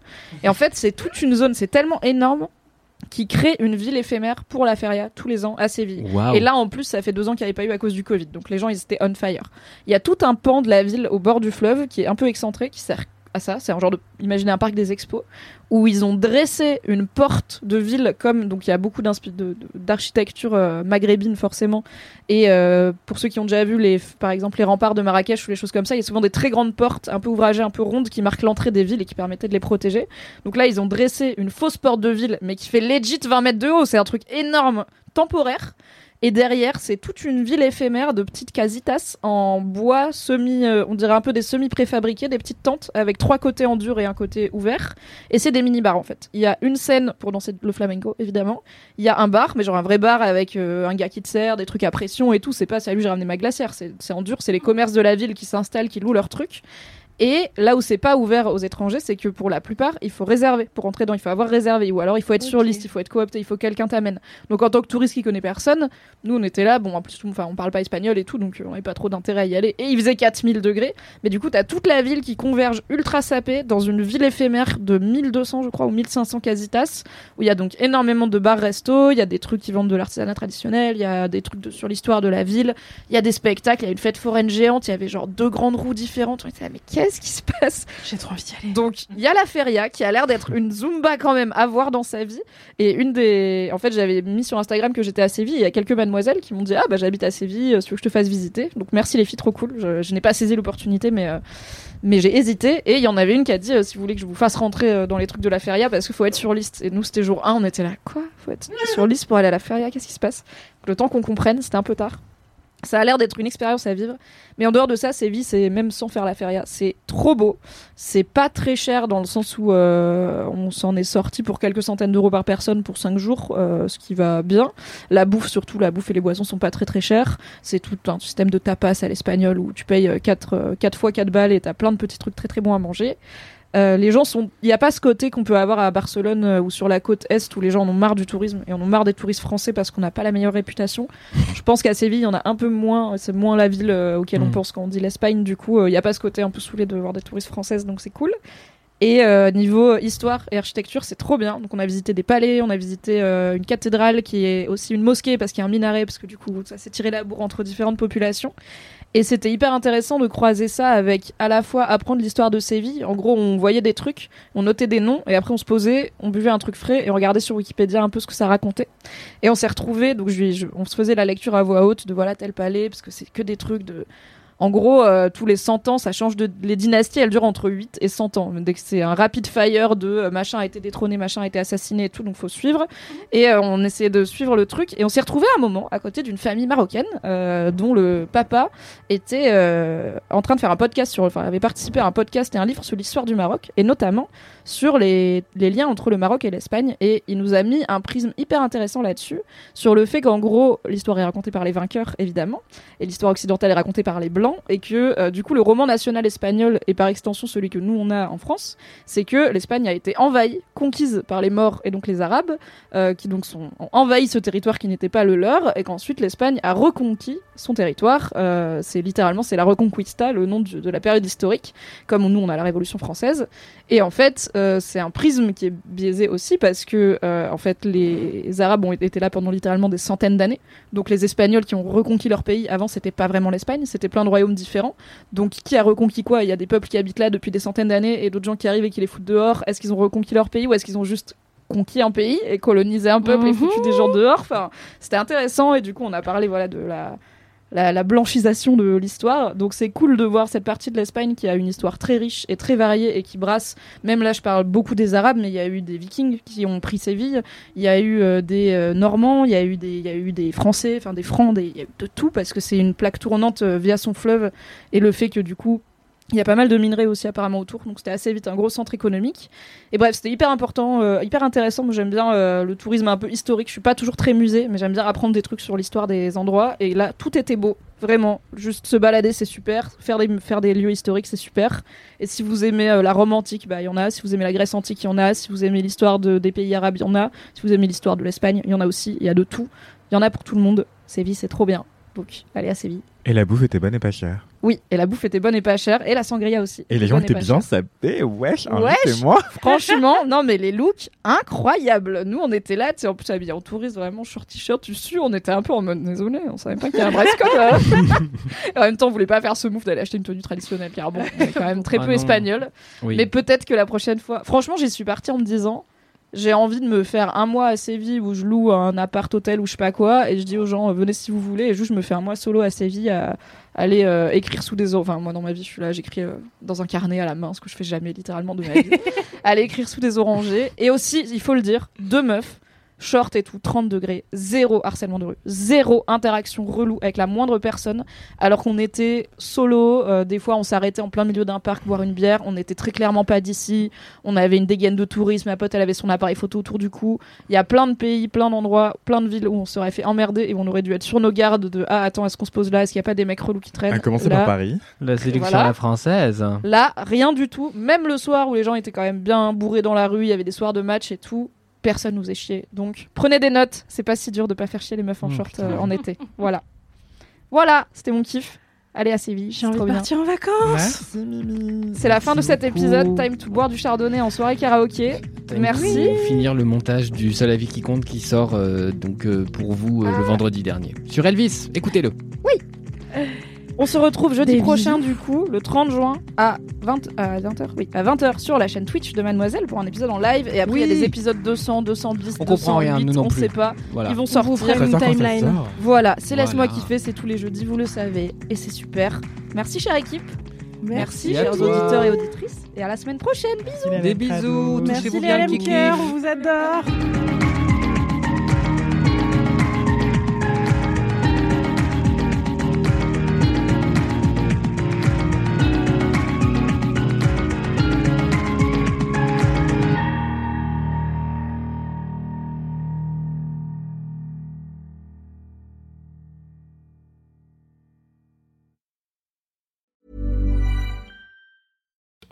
Et en fait, c'est toute une zone, c'est tellement énorme qui crée une ville éphémère pour la feria tous les ans à Séville. Et là, en plus, ça fait deux ans qu'il n'y avait pas eu à cause du Covid. Donc les gens, ils étaient on fire. Il y a tout un pan de la ville au bord du fleuve qui est un peu excentré, qui sert à ça. C'est un genre de, imaginez un parc des expos où ils ont dressé une porte de ville comme donc il y a beaucoup d'architecture euh, maghrébine forcément. Et euh, pour ceux qui ont déjà vu les, par exemple les remparts de Marrakech ou les choses comme ça, il y a souvent des très grandes portes un peu ouvragées, un peu rondes qui marquent l'entrée des villes et qui permettaient de les protéger. Donc là, ils ont dressé une fausse porte de ville, mais qui fait legit 20 mètres de haut. C'est un truc énorme, temporaire. Et derrière, c'est toute une ville éphémère de petites casitas en bois semi, euh, on dirait un peu des semi préfabriqués, des petites tentes avec trois côtés en dur et un côté ouvert. Et c'est des mini bars en fait. Il y a une scène pour danser le flamenco évidemment. Il y a un bar, mais genre un vrai bar avec euh, un gars qui te sert, des trucs à pression et tout. C'est pas salut j'ai ramené ma glacière, c'est en dur. C'est les commerces de la ville qui s'installent, qui louent leurs trucs. Et là où c'est pas ouvert aux étrangers, c'est que pour la plupart, il faut réserver pour entrer dedans. Il faut avoir réservé, ou alors il faut être sur liste, il faut être coopté, il faut que quelqu'un t'amène. Donc en tant que touriste qui connaît personne, nous on était là, bon en plus, enfin on parle pas espagnol et tout, donc euh, on n'avait pas trop d'intérêt à y aller. Et il faisait 4000 degrés, mais du coup t'as toute la ville qui converge ultra sapée dans une ville éphémère de 1200 je crois ou 1500 casitas, où il y a donc énormément de bars resto, il y a des trucs qui vendent de l'artisanat traditionnel, il y a des trucs de- sur l'histoire de la ville, il y a des spectacles, il y a une fête foraine géante, il y avait genre deux grandes roues différentes. On était là, mais qu'est-ce qui se passe J'ai trop envie d'y aller. Donc il y a la feria qui a l'air d'être une zumba quand même à voir dans sa vie. Et une des, en fait, j'avais mis sur Instagram que j'étais à Séville. et Il y a quelques mademoiselles qui m'ont dit ah bah j'habite à Séville, euh, tu veux que je te fasse visiter. Donc merci les filles, trop cool. Je, je n'ai pas saisi l'opportunité, mais euh, mais j'ai hésité. Et il y en avait une qui a dit euh, si vous voulez que je vous fasse rentrer dans les trucs de la feria parce qu'il faut être sur liste. Et nous c'était jour 1, on était là quoi? Faut être sur liste pour aller à la feria Qu'est-ce qui se passe? Le temps qu'on comprenne, c'était un peu tard. Ça a l'air d'être une expérience à vivre. Mais en dehors de ça, Séville, c'est même sans faire la feria, c'est trop beau. C'est pas très cher dans le sens où euh, on s'en est sorti pour quelques centaines d'euros par personne pour 5 jours, euh, ce qui va bien. La bouffe, surtout, la bouffe et les boissons sont pas très très chères. C'est tout un système de tapas à l'espagnol où tu payes 4, fois 4 balles et t'as plein de petits trucs très très bons à manger. Euh, les gens sont, il n'y a pas ce côté qu'on peut avoir à Barcelone euh, ou sur la côte est où les gens en ont marre du tourisme et en ont marre des touristes français parce qu'on n'a pas la meilleure réputation. Je pense qu'à Séville, il y en a un peu moins. C'est moins la ville euh, auquel on Mm. pense quand on dit l'Espagne. Du coup, euh, il n'y a pas ce côté un peu saoulé de voir des touristes françaises, donc c'est cool. Et niveau histoire et architecture, c'est trop bien. Donc on a visité des palais, on a visité une cathédrale qui est aussi une mosquée parce qu'il y a un minaret, parce que du coup ça s'est tiré la bourre entre différentes populations. Et c'était hyper intéressant de croiser ça avec à la fois apprendre l'histoire de Séville. En gros, on voyait des trucs, on notait des noms et après on se posait, on buvait un truc frais et on regardait sur Wikipédia un peu ce que ça racontait. Et on s'est retrouvés, donc je, je- on se faisait la lecture à voix haute de voilà tel palais parce que c'est que des trucs de en gros, euh, tous les 100 ans, ça change de. Les dynasties, elles durent entre 8 et 100 ans. Dès que c'est un rapid fire de euh, machin a été détrôné, machin a été assassiné et tout, donc faut suivre. Et euh, on essayait de suivre le truc. Et on s'est retrouvé un moment à côté d'une famille marocaine dont le papa était en train de faire un podcast sur. Enfin, avait participé à un podcast et un livre sur l'histoire du Maroc, et notamment sur les, les liens entre le Maroc et l'Espagne. Et il nous a mis un prisme hyper intéressant là-dessus, sur le fait qu'en gros, l'histoire est racontée par les vainqueurs, évidemment et l'histoire occidentale est racontée par les blancs et que euh, du coup le roman national espagnol et par extension celui que nous on a en France c'est que l'Espagne a été envahie conquise par les morts et donc les arabes euh, qui donc ont envahi ce territoire qui n'était pas le leur et qu'ensuite l'Espagne a reconquis son territoire. Euh, c'est littéralement c'est la reconquista le nom de la période historique comme nous on a la révolution française et en fait euh, c'est un prisme qui est biaisé aussi parce que euh, en fait les arabes ont été là pendant littéralement des centaines d'années donc les Espagnols qui ont reconquis leur pays, avant c'était pas vraiment l'Espagne, c'était plein de royaumes différents. Donc qui a reconquis quoi? Il y a des peuples qui habitent là depuis des centaines d'années et d'autres gens qui arrivent et qui les foutent dehors. Est-ce qu'ils ont reconquis leur pays ou est-ce qu'ils ont juste conquis un pays et colonisé un peuple et foutu des gens dehors? Enfin, c'était intéressant et du coup on a parlé voilà de la la, la blanchisation de l'histoire. Donc c'est cool de voir cette partie de l'Espagne qui a une histoire très riche et très variée et qui brasse. Même là, je parle beaucoup des Arabes, mais il y a eu des Vikings qui ont pris Séville. Il y a eu euh, des euh, Normands, il y a eu des, il y a eu des Français, enfin des Francs, il y a eu de tout parce que c'est une plaque tournante euh, via son fleuve et le fait que du coup il y a pas mal de minerais aussi apparemment autour, donc c'était assez vite un gros centre économique. Et bref, c'était hyper important, euh, hyper intéressant. Moi j'aime bien euh, le tourisme un peu historique. Je suis pas toujours très musée, mais j'aime bien apprendre des trucs sur l'histoire des endroits. Et là, tout était beau, vraiment. Juste se balader, c'est super. Faire des lieux historiques, c'est super. Et si vous aimez euh, la Rome antique, bah il y en a. Si vous aimez la Grèce antique, il y en a. Si vous aimez l'histoire de, des pays arabes, il y en a. Si vous aimez l'histoire de l'Espagne, il y en a aussi. Il y a de tout. Il y en a pour tout le monde. Séville, c'est trop bien. Allez à Séville. Et la bouffe était bonne et pas chère. Oui, et la bouffe était bonne et pas chère, et la sangria aussi. Et les gens étaient bien sapés, wesh, Wesh. invitez-moi. Franchement, non mais les looks incroyables. Nous on était là, tu sais, en plus habillés en touriste, vraiment short t-shirt dessus, on était un peu en mode désolé, on savait pas qu'il y avait un dress code. Et en même temps, on voulait pas faire ce move d'aller acheter une tenue traditionnelle, car bon, on est quand même très Ah peu non. espagnol. Oui. Mais peut-être que la prochaine fois, franchement, j'y suis partie en me disant. J'ai envie de me faire un mois à Séville où je loue un appart hôtel ou je sais pas quoi et je dis aux gens euh, venez si vous voulez et juste je me fais un mois solo à Séville à aller euh, écrire sous des or- enfin moi dans ma vie je suis là j'écris euh, dans un carnet à la main ce que je fais jamais littéralement de ma vie. Aller écrire sous des orangers et aussi il faut le dire deux meufs short et tout 30 degrés zéro harcèlement de rue zéro interaction relou avec la moindre personne alors qu'on était solo euh, des fois on s'arrêtait en plein milieu d'un parc boire une bière on était très clairement pas d'ici on avait une dégaine de tourisme ma pote elle avait son appareil photo autour du cou il y a plein de pays plein d'endroits plein de villes où on serait fait emmerder et où on aurait dû être sur nos gardes de ah attends est-ce qu'on se pose là? Est-ce qu'il y a pas des mecs relous qui traînent À commencer Là, par Paris? La sélection Voilà. à la française. Là, rien du tout. Même le soir où les gens étaient quand même bien bourrés dans la rue, il y avait des soirs de match et tout. Personne nous est chié. Donc, prenez des notes. C'est pas si dur de pas faire chier les meufs en Mmh, short euh, en été. Voilà. Voilà, c'était mon kiff. Allez à Séville. J'ai envie de bien. partir en vacances. Merci Mimi. C'est la fin de cet beaucoup. épisode. Time to boire du chardonnay en soirée karaoké. Merci. Et finir le montage du seul avis qui compte qui sort euh, donc euh, pour vous euh, le vendredi dernier. Sur Elvis, écoutez-le. On se retrouve jeudi Des prochain, du coup, le 30 juin, à 20, à 20h, oui, à 20h sur la chaîne Twitch de Mademoiselle pour un épisode en live. Et après, il y a des épisodes 200, 210, On comprend 208, rien, nous non on plus. sait pas. Voilà. Ils vont On sortir. une timeline. Voilà, c'est Laisse-moi Voilà. kiffer, c'est tous les jeudis, vous le savez, et c'est super. Merci chère équipe, merci, chers toi. auditeurs et auditrices, et à la semaine prochaine. Bisous. Des bisous, Merci touchez-vous les LM cœur, on vous adore.